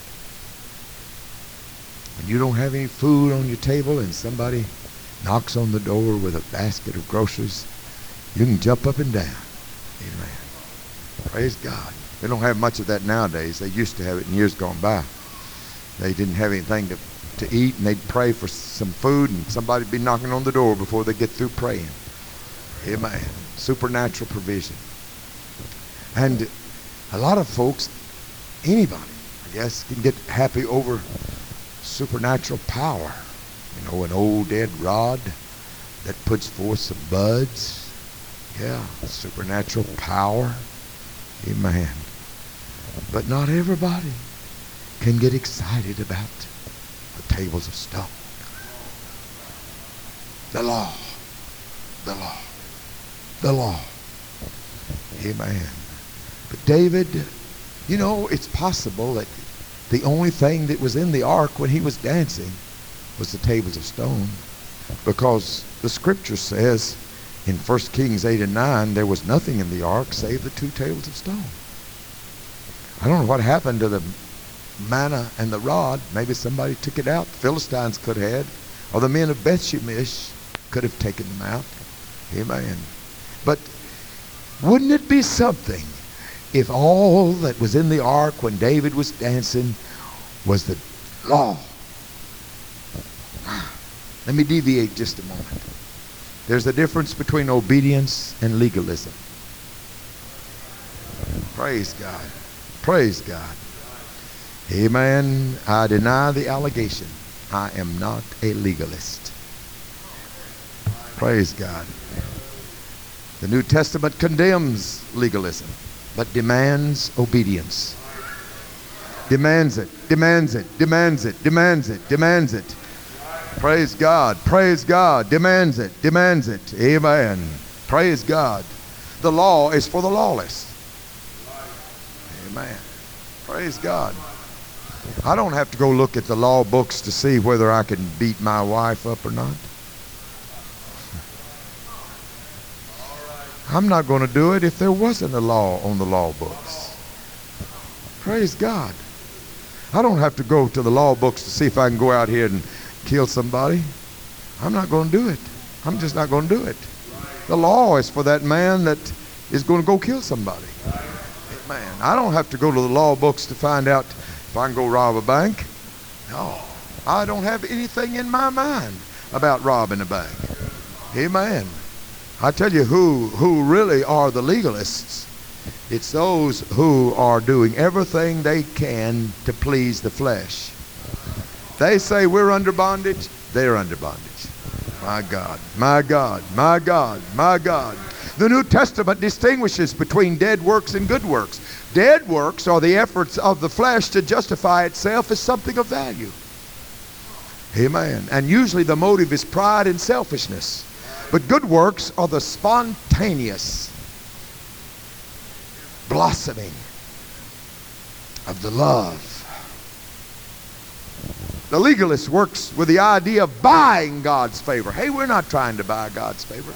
When you don't have any food on your table and somebody knocks on the door with a basket of groceries, you can jump up and down. Amen. Praise God. They don't have much of that nowadays. They used to have it in years gone by. They didn't have anything to, to eat, and they'd pray for some food, and somebody'd be knocking on the door before they get through praying. Amen. Supernatural provision. And a lot of folks, anybody, I guess, can get happy over supernatural power. You know, an old dead rod that puts forth some buds. Yeah, supernatural power. Amen. But not everybody can get excited about the tables of stone. The law. The law. The law. Amen. But David, you know, it's possible that the only thing that was in the ark when he was dancing was the tables of stone. Because the scripture says in 1 Kings 8 and 9, there was nothing in the ark save the two tables of stone. I don't know what happened to the manna and the rod. Maybe somebody took it out. The Philistines could have, or the men of Bethshemesh could have taken them out. Amen. But wouldn't it be something if all that was in the ark when David was dancing was the law? Let me deviate just a moment. There's a difference between obedience and legalism. Praise God. Praise God. Amen. I deny the allegation. I am not a legalist. Praise God. The New Testament condemns legalism, but demands obedience. Demands it, demands it, demands it, demands it, demands it. Praise God, praise God, demands it, demands it. Amen. Praise God. The law is for the lawless. Amen. Praise God. I don't have to go look at the law books to see whether I can beat my wife up or not. I'm not going to do it if there wasn't a law on the law books. Praise God. I don't have to go to the law books to see if I can go out here and kill somebody. I'm not going to do it. I'm just not going to do it. The law is for that man that is going to go kill somebody. I don't have to go to the law books to find out if I can go rob a bank. No, I don't have anything in my mind about robbing a bank. Amen. I tell you who who really are the legalists. It's those who are doing everything they can to please the flesh. They say we're under bondage, they're under bondage. My God, my God, my God, my God. The New Testament distinguishes between dead works and good works. Dead works are the efforts of the flesh to justify itself as something of value. Amen. And usually the motive is pride and selfishness. But good works are the spontaneous blossoming of the love. The legalist works with the idea of buying God's favor. Hey, we're not trying to buy God's favor.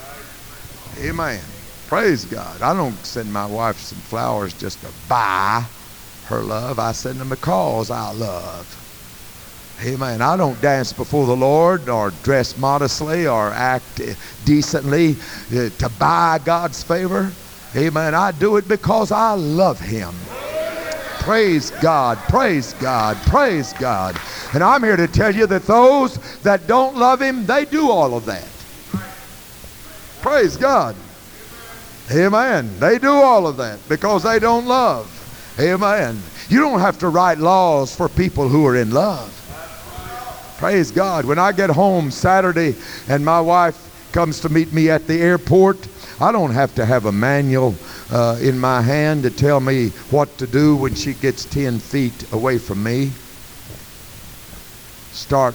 Amen. Praise God. I don't send my wife some flowers just to buy her love. I send them because I love. Amen. I don't dance before the Lord or dress modestly or act decently uh, to buy God's favor. Amen. I do it because I love Him. Praise God, praise God, praise God. And I'm here to tell you that those that don't love Him, they do all of that. Praise God. Amen. They do all of that because they don't love. Amen. You don't have to write laws for people who are in love. Praise God. When I get home Saturday and my wife comes to meet me at the airport, I don't have to have a manual uh, in my hand to tell me what to do when she gets 10 feet away from me. Start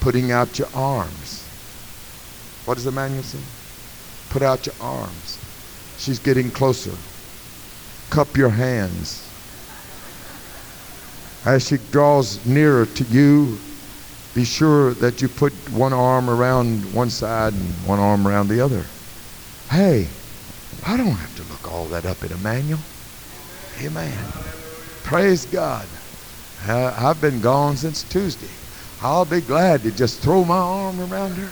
putting out your arms. What does the manual say? Put out your arms. She's getting closer. Cup your hands. As she draws nearer to you, be sure that you put one arm around one side and one arm around the other. Hey, I don't have to look all that up in a manual. Amen. Praise God. Uh, I've been gone since Tuesday. I'll be glad to just throw my arm around her.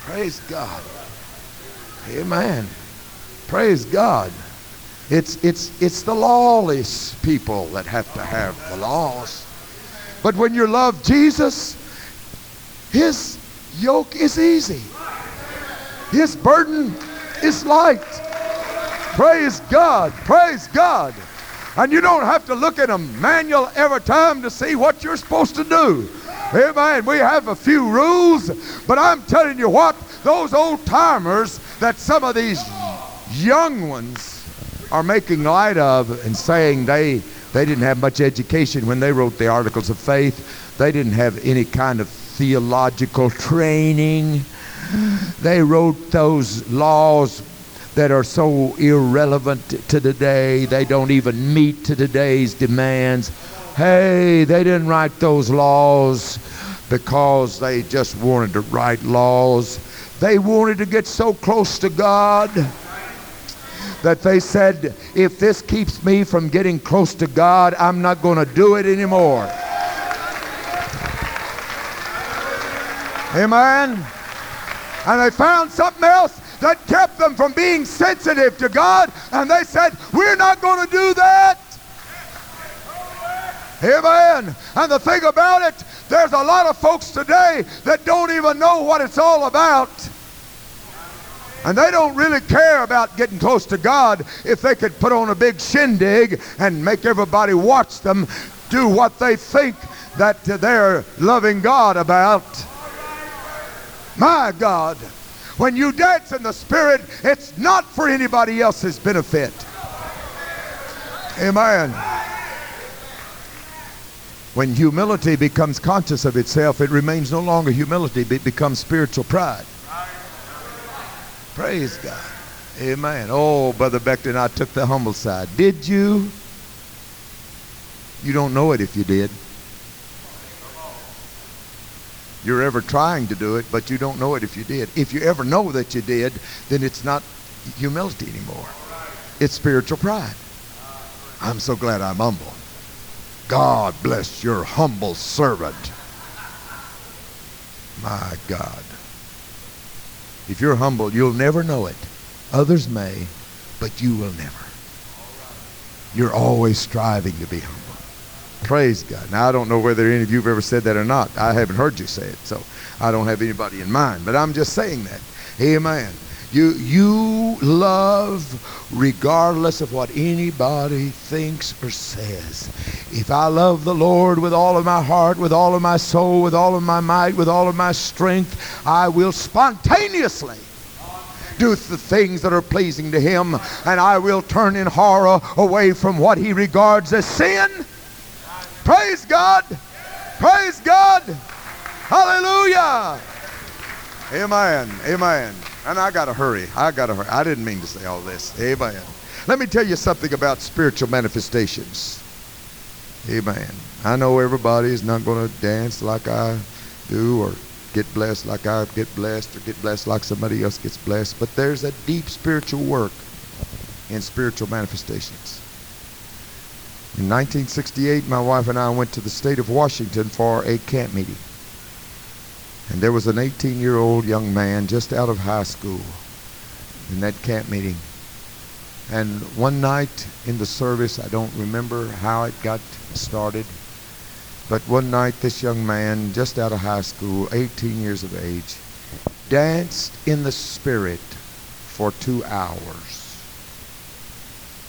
Praise God. Amen. Praise God. It's, it's, it's the lawless people that have to have the laws. But when you love Jesus, his yoke is easy. His burden is light. Praise God. Praise God. And you don't have to look at a manual every time to see what you're supposed to do. Amen. We have a few rules, but I'm telling you what, those old timers that some of these young ones are making light of and saying they they didn't have much education when they wrote the articles of faith. They didn't have any kind of theological training. They wrote those laws that are so irrelevant to today. They don't even meet to today's demands. Hey, they didn't write those laws because they just wanted to write laws. They wanted to get so close to God that they said, if this keeps me from getting close to God, I'm not going to do it anymore. Amen. And they found something else that kept them from being sensitive to God, and they said, We're not going to do that. Amen. And the thing about it, there's a lot of folks today that don't even know what it's all about. And they don't really care about getting close to God if they could put on a big shindig and make everybody watch them do what they think that they're loving God about. My God, when you dance in the Spirit, it's not for anybody else's benefit. Amen. When humility becomes conscious of itself, it remains no longer humility, but it becomes spiritual pride. Praise God. Amen. Oh, Brother Becton, I took the humble side. Did you? You don't know it if you did. You're ever trying to do it, but you don't know it if you did. If you ever know that you did, then it's not humility anymore. It's spiritual pride. I'm so glad I'm humble. God bless your humble servant. My God. If you're humble, you'll never know it. Others may, but you will never. You're always striving to be humble. Praise God. Now, I don't know whether any of you have ever said that or not. I haven't heard you say it, so I don't have anybody in mind. But I'm just saying that. Amen. You, you love regardless of what anybody thinks or says. If I love the Lord with all of my heart, with all of my soul, with all of my might, with all of my strength, I will spontaneously do the things that are pleasing to Him, and I will turn in horror away from what He regards as sin. Praise God! Praise God! Hallelujah! Amen. Amen. And I got to hurry. I got to hurry. I didn't mean to say all this. Amen. Let me tell you something about spiritual manifestations. Amen. I know everybody is not to dance like I do or get blessed like I get blessed or get blessed like somebody else gets blessed, but there's a deep spiritual work in spiritual manifestations. In 1968, my wife and I went to the state of Washington for a camp meeting. And there was an 18 year old young man just out of high school in that camp meeting. And one night in the service, I don't remember how it got started, but one night this young man, just out of high school, 18 years of age, danced in the Spirit for two hours.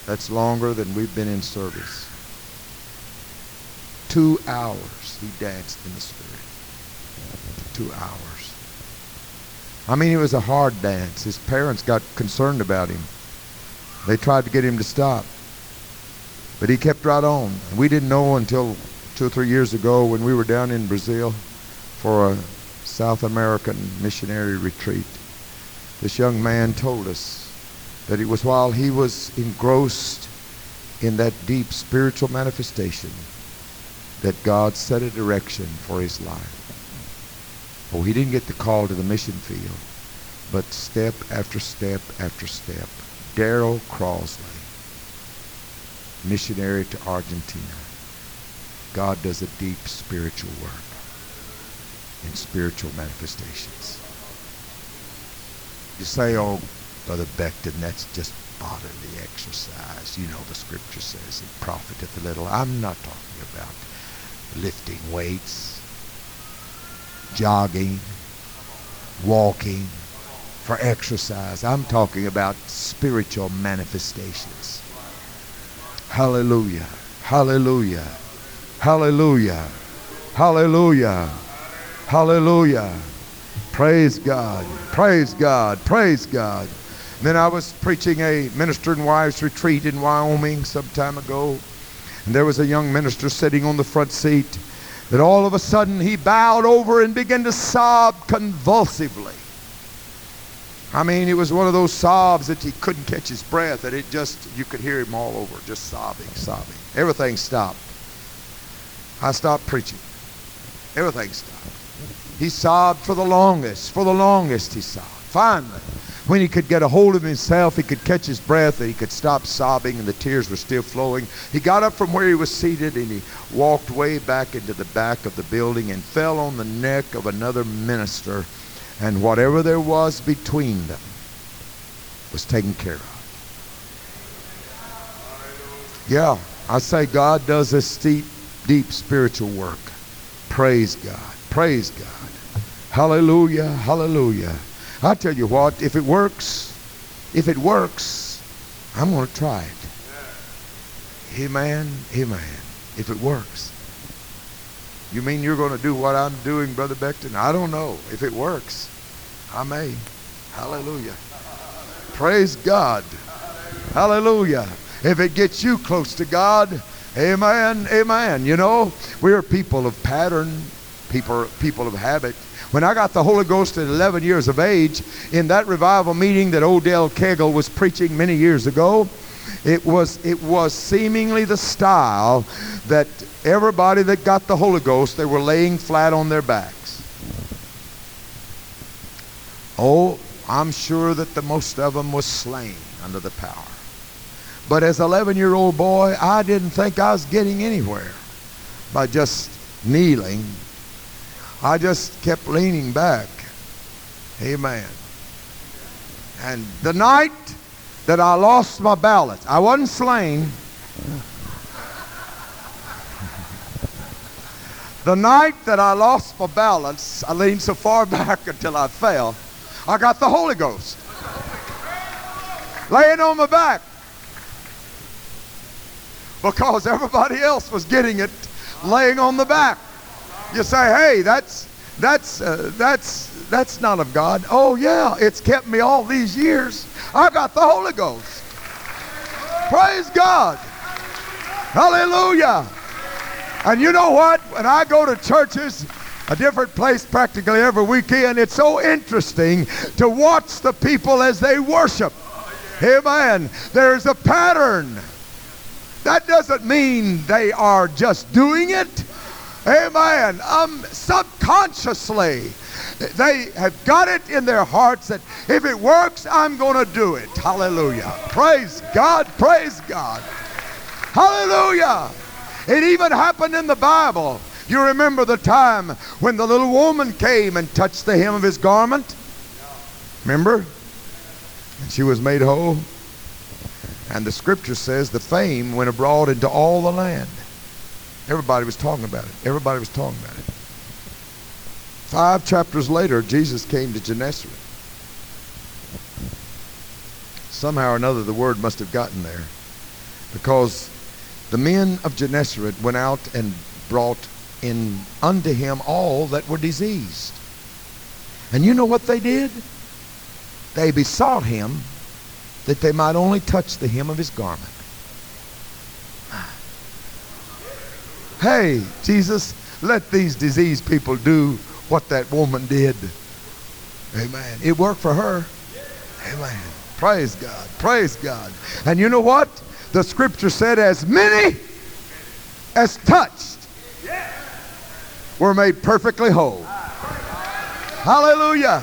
That's longer than we've been in service. Two hours he danced in the Spirit two hours. I mean, it was a hard dance. His parents got concerned about him. They tried to get him to stop. But he kept right on. We didn't know until two or three years ago when we were down in Brazil for a South American missionary retreat. This young man told us that it was while he was engrossed in that deep spiritual manifestation that God set a direction for his life. Oh, he didn't get the call to the mission field, but step after step after step. Daryl Crossley, missionary to Argentina. God does a deep spiritual work in spiritual manifestations. You say, oh, Brother Becton, that's just bodily exercise. You know the scripture says it profiteth little. I'm not talking about lifting weights jogging, walking, for exercise. I'm talking about spiritual manifestations. Hallelujah. Hallelujah. Hallelujah. Hallelujah. Hallelujah. Praise God. Praise God. Praise God. And Then I was preaching a minister and wives retreat in Wyoming some time ago. And there was a young minister sitting on the front seat that all of a sudden he bowed over and began to sob convulsively. I mean, it was one of those sobs that he couldn't catch his breath, and it just, you could hear him all over, just sobbing, sobbing. Everything stopped. I stopped preaching. Everything stopped. He sobbed for the longest, for the longest he sobbed. Finally, when he could get a hold of himself, he could catch his breath, and he could stop sobbing, and the tears were still flowing. He got up from where he was seated, and he walked way back into the back of the building and fell on the neck of another minister, and whatever there was between them was taken care of. Yeah, I say God does this deep, deep spiritual work. Praise God. Praise God. Hallelujah. Hallelujah. I tell you what, if it works, if it works, I'm going to try it. Amen. Amen. If it works. You mean you're going to do what I'm doing, Brother Becton? I don't know. If it works, I may. Hallelujah. Praise God. Hallelujah. If it gets you close to God, amen, amen. You know, we're people of pattern, people, people of habit. When I got the Holy Ghost at 11 years of age, in that revival meeting that Odell Kegel was preaching many years ago, it was, it was seemingly the style that everybody that got the Holy Ghost, they were laying flat on their backs. Oh, I'm sure that the most of them was slain under the power. But as an 11 year old boy, I didn't think I was getting anywhere by just kneeling I just kept leaning back. Amen. And the night that I lost my balance, I wasn't slain. The night that I lost my balance, I leaned so far back until I fell. I got the Holy Ghost. Laying on my back. Because everybody else was getting it laying on the back. You say, hey, that's that's uh, that's that's not of God. Oh yeah, it's kept me all these years. I've got the Holy Ghost. Praise God. Hallelujah. And you know what? When I go to churches, a different place practically every weekend, it's so interesting to watch the people as they worship. Amen. There's a pattern. That doesn't mean they are just doing it. Amen. Um, subconsciously, they have got it in their hearts that if it works, I'm going to do it. Hallelujah. Praise God. Praise God. Hallelujah. It even happened in the Bible. You remember the time when the little woman came and touched the hem of his garment? Remember? And she was made whole. And the scripture says the fame went abroad into all the land. Everybody was talking about it. Everybody was talking about it. Five chapters later, Jesus came to Gennesaret. Somehow or another, the word must have gotten there. Because the men of Gennesaret went out and brought in unto him all that were diseased. And you know what they did? They besought him that they might only touch the hem of his garment. Hey, Jesus, let these diseased people do what that woman did. Amen. It worked for her. Amen. Praise God. Praise God. And you know what? The scripture said, as many as touched were made perfectly whole. Hallelujah.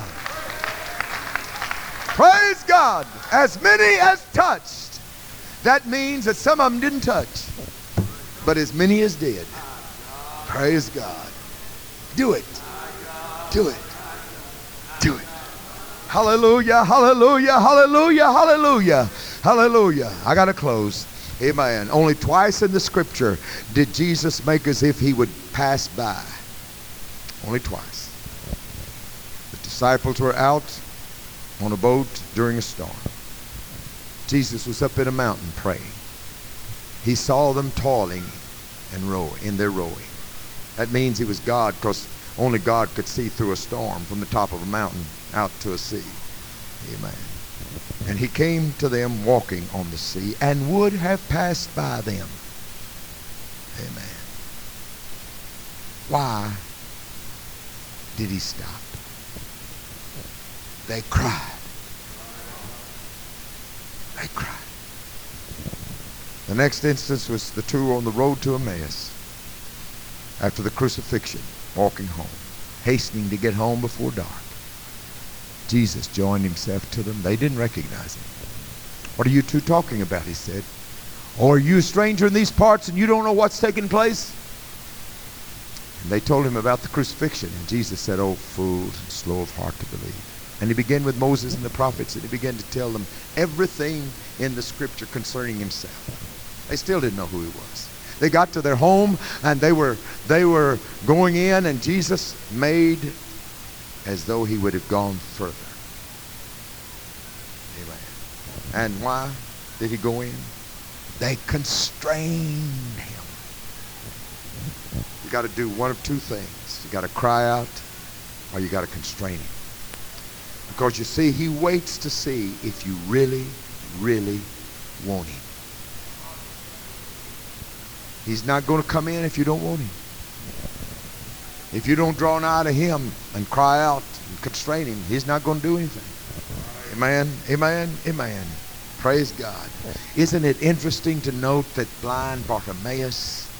Praise God. As many as touched. That means that some of them didn't touch, but as many as did. Praise God. Do it. Do it. Do it. Hallelujah, hallelujah, hallelujah, hallelujah, hallelujah. I got to close. Amen. Only twice in the scripture did Jesus make as if he would pass by. Only twice. The disciples were out on a boat during a storm. Jesus was up in a mountain praying. He saw them toiling and rowing in their rowing. That means he was God because only God could see through a storm from the top of a mountain out to a sea. Amen. And he came to them walking on the sea and would have passed by them. Amen. Why did he stop? They cried. They cried. The next instance was the two on the road to Emmaus after the crucifixion, walking home, hastening to get home before dark. Jesus joined himself to them. They didn't recognize him. What are you two talking about? He said. Or are you a stranger in these parts and you don't know what's taking place? And they told him about the crucifixion. And Jesus said, Oh, fools and slow of heart to believe. And he began with Moses and the prophets, and he began to tell them everything in the scripture concerning himself. They still didn't know who he was. They got to their home and they were they were going in, and Jesus made as though he would have gone further. Amen. And why did he go in? They constrained him. You got to do one of two things. You got to cry out or you got to constrain him. Because you see, he waits to see if you really, really want him. He's not going to come in if you don't want him. If you don't draw nigh to him and cry out and constrain him, he's not going to do anything. Amen. Amen. Amen. Praise God. Isn't it interesting to note that blind Bartimaeus,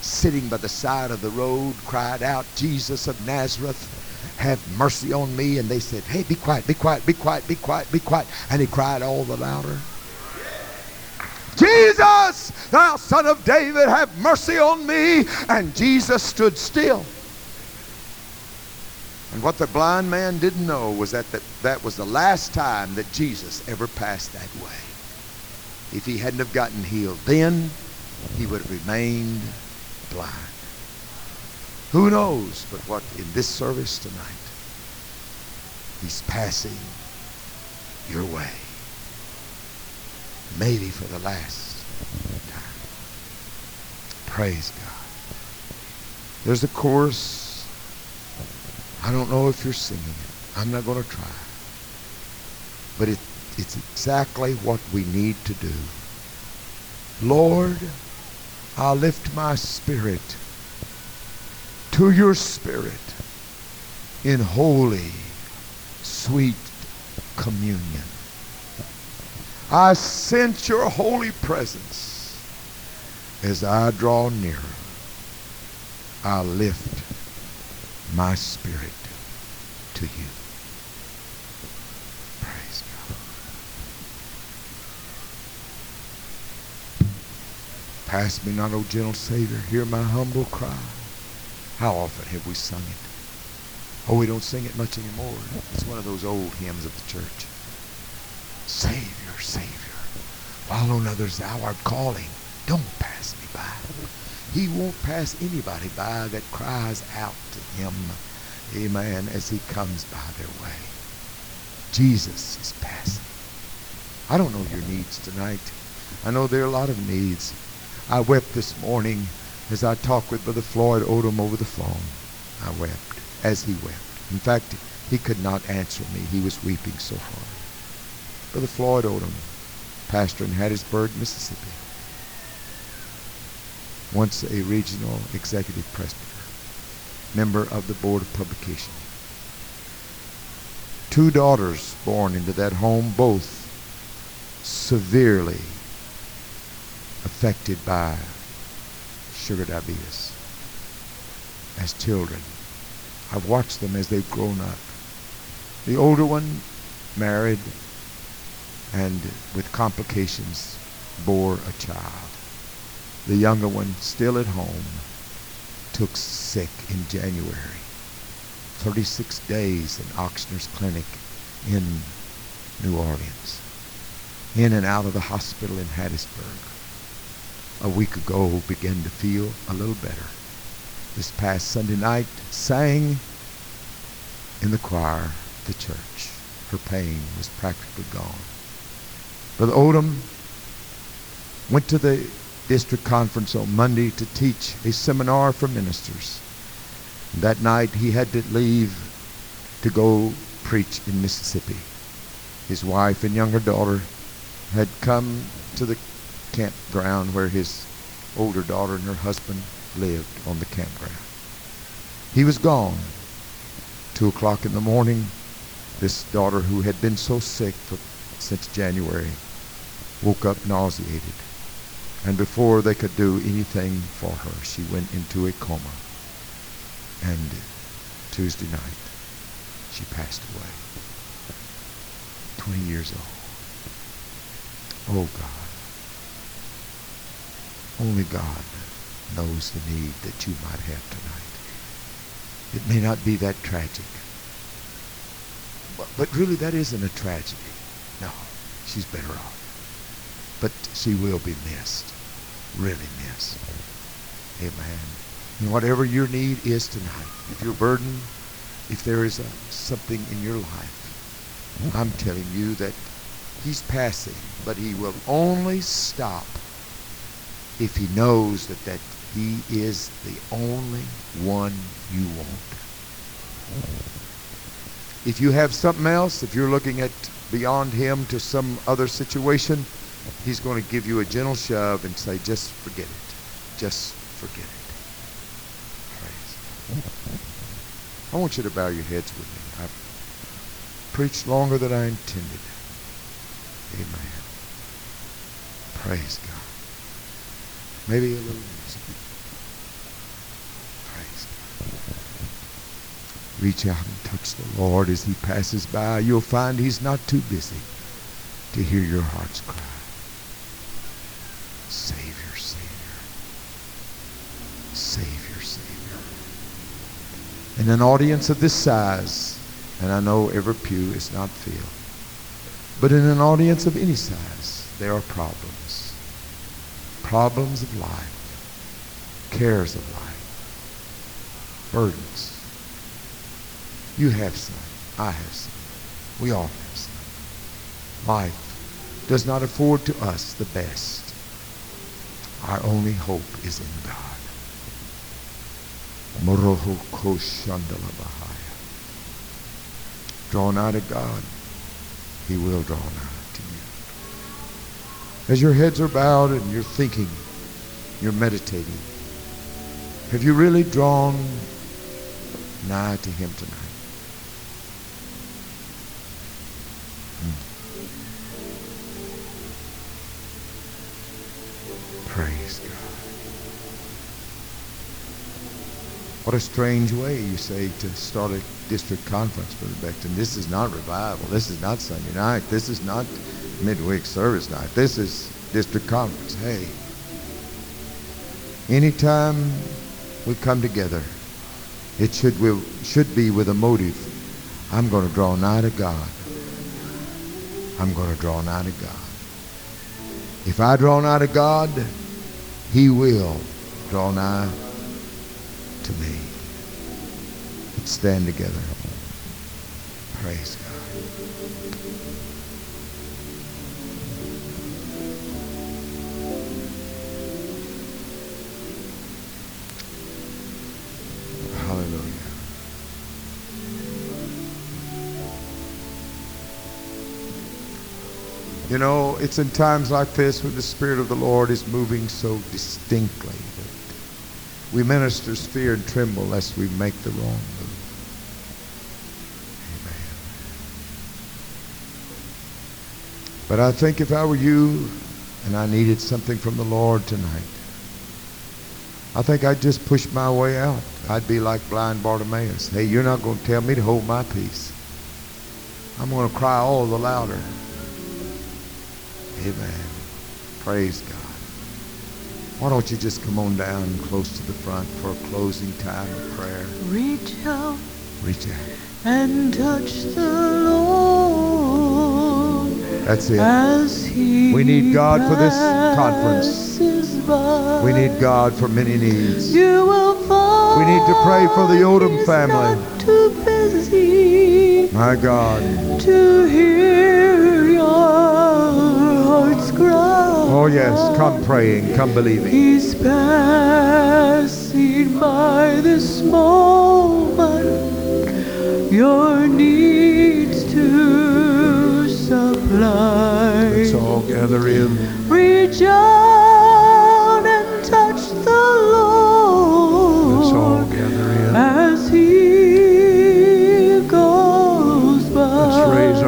sitting by the side of the road, cried out, Jesus of Nazareth, have mercy on me. And they said, Hey, be quiet, be quiet, be quiet, be quiet, be quiet. And he cried all the louder. Jesus, thou son of David, have mercy on me. And Jesus stood still. And what the blind man didn't know was that, that that was the last time that Jesus ever passed that way. If he hadn't have gotten healed then, he would have remained blind. Who knows but what in this service tonight, he's passing your way. Maybe for the last time. Praise God. There's a chorus. I don't know if you're singing it. I'm not going to try. But it, it's exactly what we need to do. Lord, I lift my spirit to your spirit in holy, sweet communion. I sense your holy presence as I draw nearer. I lift my spirit to you. Praise God. Pass me not, O gentle Savior, hear my humble cry. How often have we sung it? Oh, we don't sing it much anymore. It's one of those old hymns of the church. Savior, Savior, while on others thou art calling, don't pass me by. He won't pass anybody by that cries out to him, amen, as he comes by their way. Jesus is passing. I don't know your needs tonight. I know there are a lot of needs. I wept this morning as I talked with Brother Floyd Odom over the phone. I wept as he wept. In fact, he could not answer me. He was weeping so hard. Brother Floyd Odom, pastor in Hattiesburg, Mississippi. Once a regional executive presbyter, member of the Board of Publication. Two daughters born into that home, both severely affected by sugar diabetes as children. I've watched them as they've grown up. The older one married and with complications bore a child. The younger one, still at home, took sick in January. 36 days in Ochsner's Clinic in New Orleans. In and out of the hospital in Hattiesburg. A week ago began to feel a little better. This past Sunday night sang in the choir the church. Her pain was practically gone. Brother Odom went to the district conference on Monday to teach a seminar for ministers. That night he had to leave to go preach in Mississippi. His wife and younger daughter had come to the campground where his older daughter and her husband lived on the campground. He was gone. Two o'clock in the morning, this daughter who had been so sick for, since January woke up nauseated. And before they could do anything for her, she went into a coma. And Tuesday night, she passed away. 20 years old. Oh God. Only God knows the need that you might have tonight. It may not be that tragic. But, but really, that isn't a tragedy. No, she's better off. But she will be missed. Really missed. Amen. And whatever your need is tonight, if you're burdened, if there is a, something in your life, I'm telling you that he's passing, but he will only stop if he knows that, that he is the only one you want. If you have something else, if you're looking at beyond him to some other situation, he's going to give you a gentle shove and say, just forget it. Just forget it. Praise. I want you to bow your heads with me. I've preached longer than I intended. Amen. Praise God. Maybe a little music. Praise God. Reach out and touch the Lord as he passes by. You'll find he's not too busy to hear your heart's cry. Savior, Savior. Savior, Savior. In an audience of this size, and I know every pew is not filled, but in an audience of any size, there are problems. Problems of life, cares of life, burdens. You have some. I have some. We all have some. Life does not afford to us the best. Our only hope is in God. Moroho koshandala bahaya. Draw nigh to God. He will draw nigh to you. As your heads are bowed and you're thinking, you're meditating, have you really drawn nigh to Him tonight? What a strange way, you say, to start a district conference, Brother Becton. This is not revival. This is not Sunday night. This is not midweek service night. This is district conference. Hey, anytime we come together, it should, we, should be with a motive. I'm going to draw nigh to God. I'm going to draw nigh to God. If I draw nigh to God, he will draw nigh to me. Let's stand together. Praise God. Hallelujah. You know, it's in times like this when the Spirit of the Lord is moving so distinctly we ministers fear and tremble lest we make the wrong move. Amen. But I think if I were you and I needed something from the Lord tonight, I think I'd just push my way out. I'd be like blind Bartimaeus. Hey, you're not going to tell me to hold my peace. I'm going to cry all the louder. Amen. Praise God. Why don't you just come on down close to the front for a closing time of prayer? Reach out Reach out. and touch the Lord That's it. We need God for this conference. We need God for many needs. You will find We need to pray for the Odom family. not too busy My God. to hear your Oh, yes. Come praying. Come believing. He's passing by this moment. Your needs to supply. Let's all gather in. Reach out and touch the Lord. Let's all gather in.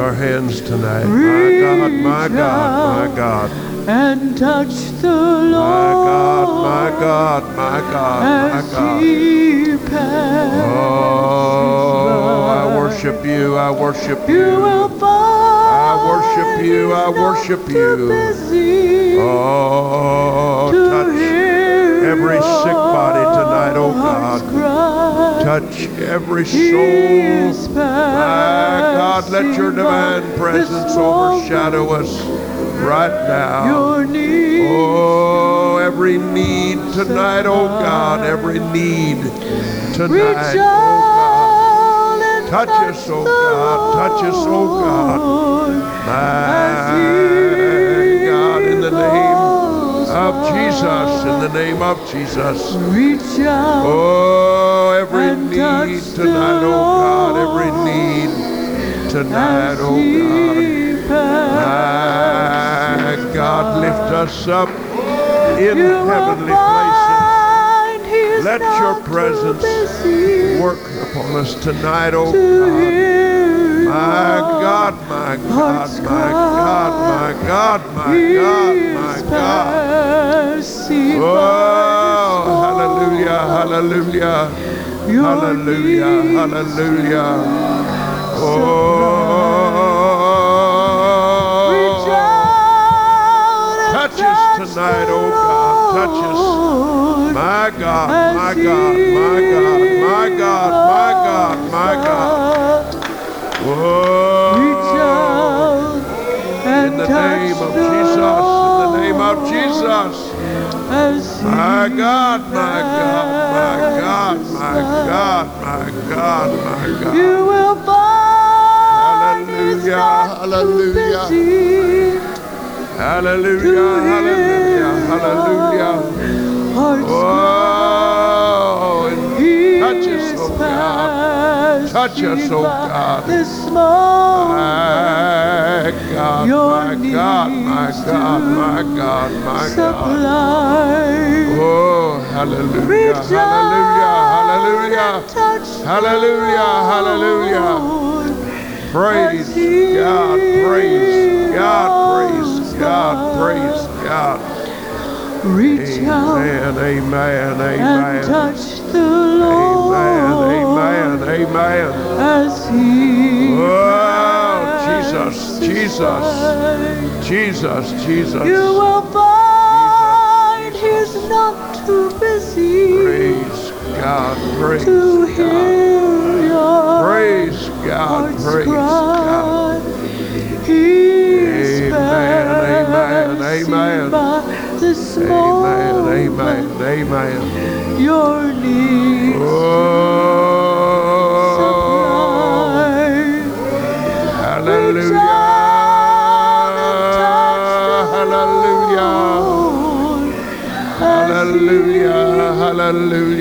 Our hands tonight. My God, my God, my God. and touch the Lord. My God, my God, my God, my God. Oh, I worship you, I worship You you. will find I worship you, I worship you. Oh, to touch every sick body tonight, oh God. touch every soul. My ah, God, let your divine presence overshadow us right now. Oh, every need tonight, oh God, every need tonight, oh out and Touch us, oh God, touch us, oh God. God. My God, in the name of. Jesus, in the name of Jesus. Reach out Oh, every And need tonight, oh God, every need tonight, oh God. My ah, God, lift us up in You heavenly places. Let your presence Work upon us tonight, oh God. My God, my God, my God, my God, my God, my He's God. Oh, hallelujah, hallelujah, hallelujah, oh, hallelujah. Reach Oh, out and touch us tonight, oh God, touch us. My God, my God, my God, my God, my God, my God. Reach Whoa. In the name of Jesus, name of Jesus. My God, my God, my God, my God, my God, my God. You will find Hallelujah, hallelujah. Hallelujah, hallelujah, hallelujah. Oh, and He touch us, is oh God. Touch us, oh God. This moment, My God, my God, my God, my God, my God. Oh, hallelujah, hallelujah, hallelujah. and Hallelujah, hallelujah. Praise God, praise God, praise God, praise God. Reach out Amen, amen, and amen. touch the Lord Amen, amen, amen. as He Oh, Jesus, Jesus. Jesus, Jesus. You will find He's not too busy Praise God, praise to God. hear your Praise God, praise God. He's Amen, amen, amen. Amen, amen, amen. Your needs Oh, supply. hallelujah, hallelujah, hallelujah, hallelujah.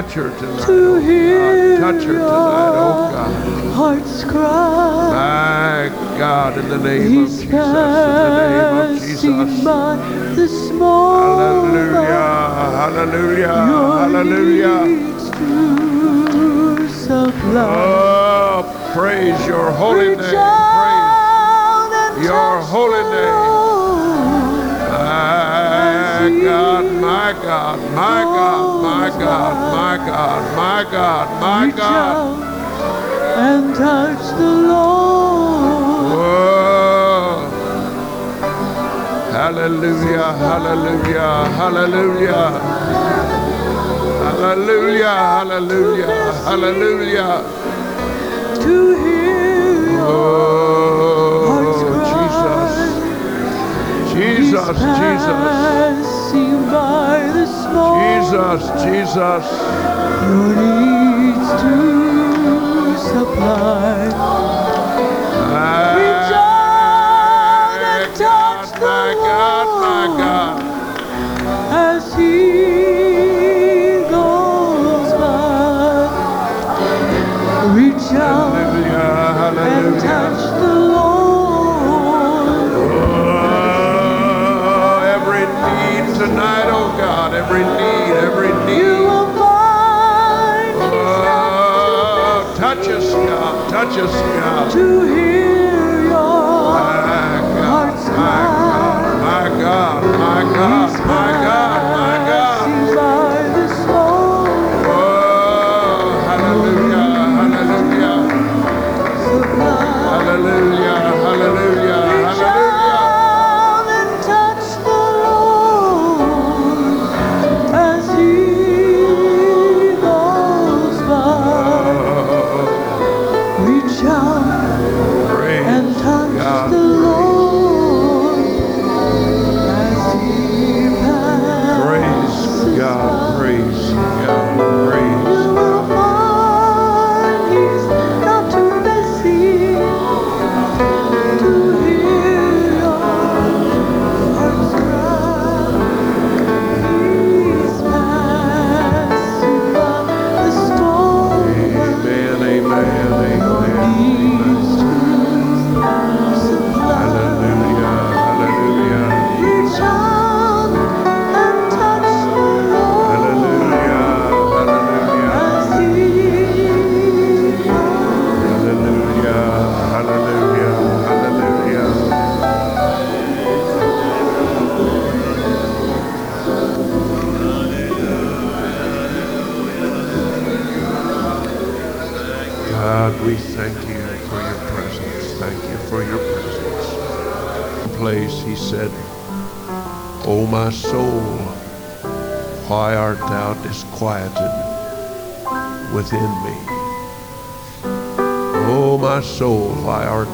Touch her tonight, to oh, oh hear God. Touch her tonight, oh God. heart's cry. My God, in the name of Jesus, in the name of Jesus. by this moment. Hallelujah, hallelujah, Your hallelujah. needs to supply. Oh, praise your holy Reach name. Praise your holy name. God, my God, my God, my God, my God, my God, my God. and touch the Lord. Whoa. Hallelujah, hallelujah, hallelujah. Hallelujah, hallelujah, hallelujah. To hear Oh. Jesus, Jesus, Jesus, Jesus, Jesus. Your needs to supply. Reach out and God, touch the my God, my God. as He God, touch God. to hear your My God, heart's my cry. God, my God, my God, my God, my God. This moment. Oh, hallelujah, hallelujah, hallelujah,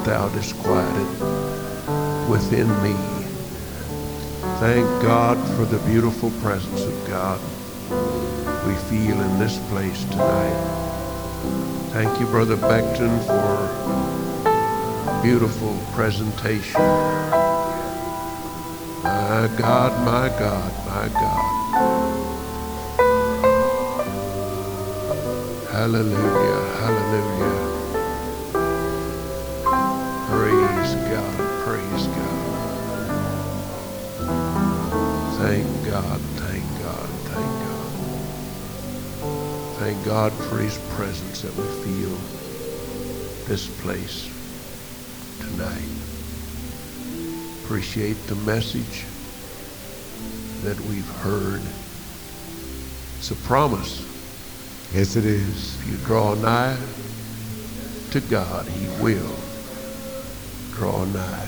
thou disquieted within me? Thank God for the beautiful presence of God we feel in this place tonight. Thank you, Brother Becton, for beautiful presentation. My God, my God, my God. Hallelujah, hallelujah. God for His presence that we feel this place tonight. Appreciate the message that we've heard. It's a promise. Yes, it is. If you draw nigh to God, He will draw nigh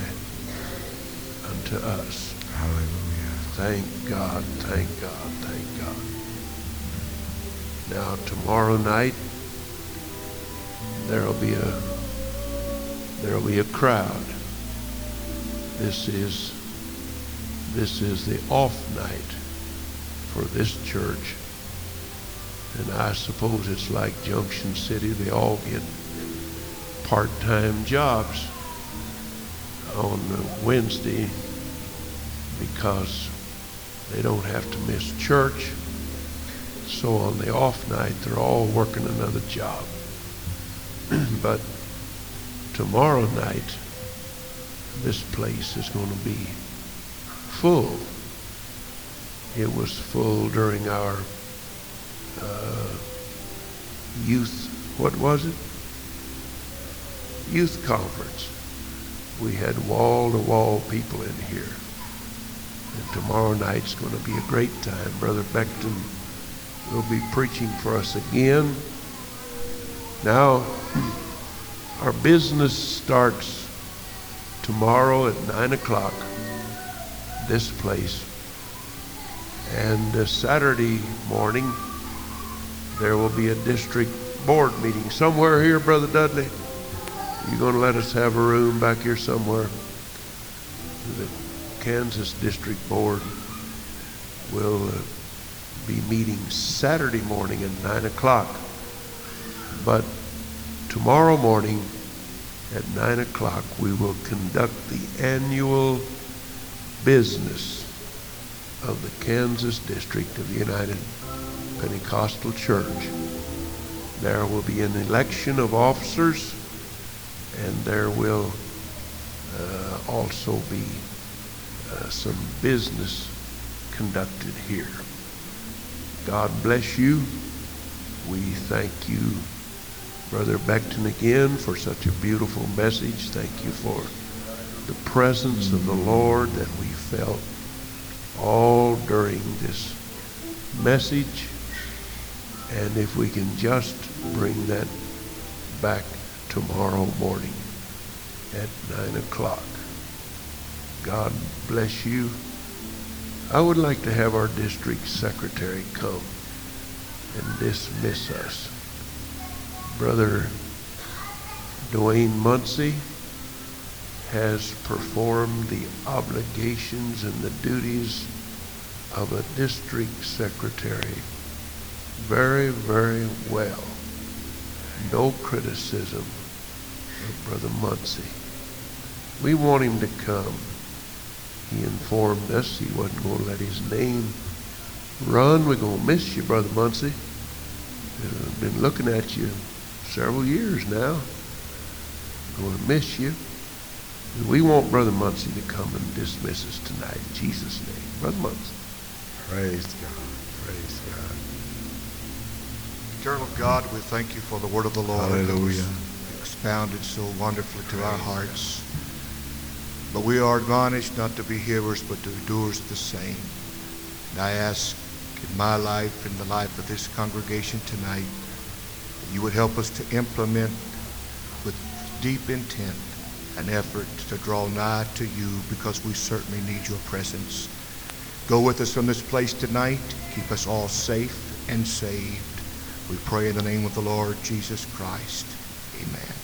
tomorrow night there'll be a there'll be a crowd. This is this is the off night for this church. And I suppose it's like Junction City, they all get part-time jobs on Wednesday because they don't have to miss church. So on the off night, they're all working another job. but tomorrow night, this place is going to be full. It was full during our uh, youth, what was it? Youth conference. We had wall-to-wall people in here. And tomorrow night's going to be a great time. Brother Becton will be preaching for us again. Now, our business starts tomorrow at 9 o'clock, this place. And uh, Saturday morning, there will be a district board meeting somewhere here, Brother Dudley. You're going to let us have a room back here somewhere. The Kansas District Board will uh, be meeting Saturday morning at 9 o'clock. But tomorrow morning at 9 o'clock, we will conduct the annual business of the Kansas District of the United Pentecostal Church. There will be an election of officers, and there will uh, also be uh, some business conducted here. God bless you. We thank you, Brother Becton, again for such a beautiful message. Thank you for the presence of the Lord that we felt all during this message. And if we can just bring that back tomorrow morning at 9 o'clock. God bless you. I would like to have our district secretary come and dismiss us. Brother Dwayne Muncie has performed the obligations and the duties of a district secretary very, very well. No criticism of Brother Muncie. We want him to come. He informed us he wasn't going to let his name run. We're going to miss you, Brother Muncie. I've been looking at you several years now. We're Going to miss you. We want Brother Muncie to come and dismiss us tonight in Jesus' name. Brother Muncie. Praise God. Praise God. Eternal God, we thank you for the word of the Lord Hallelujah. expounded so wonderfully to our hearts. But we are admonished not to be hearers, but to doers of the same. And I ask in my life and the life of this congregation tonight, that you would help us to implement with deep intent and effort to draw nigh to you because we certainly need your presence. Go with us from this place tonight. Keep us all safe and saved. We pray in the name of the Lord Jesus Christ. Amen.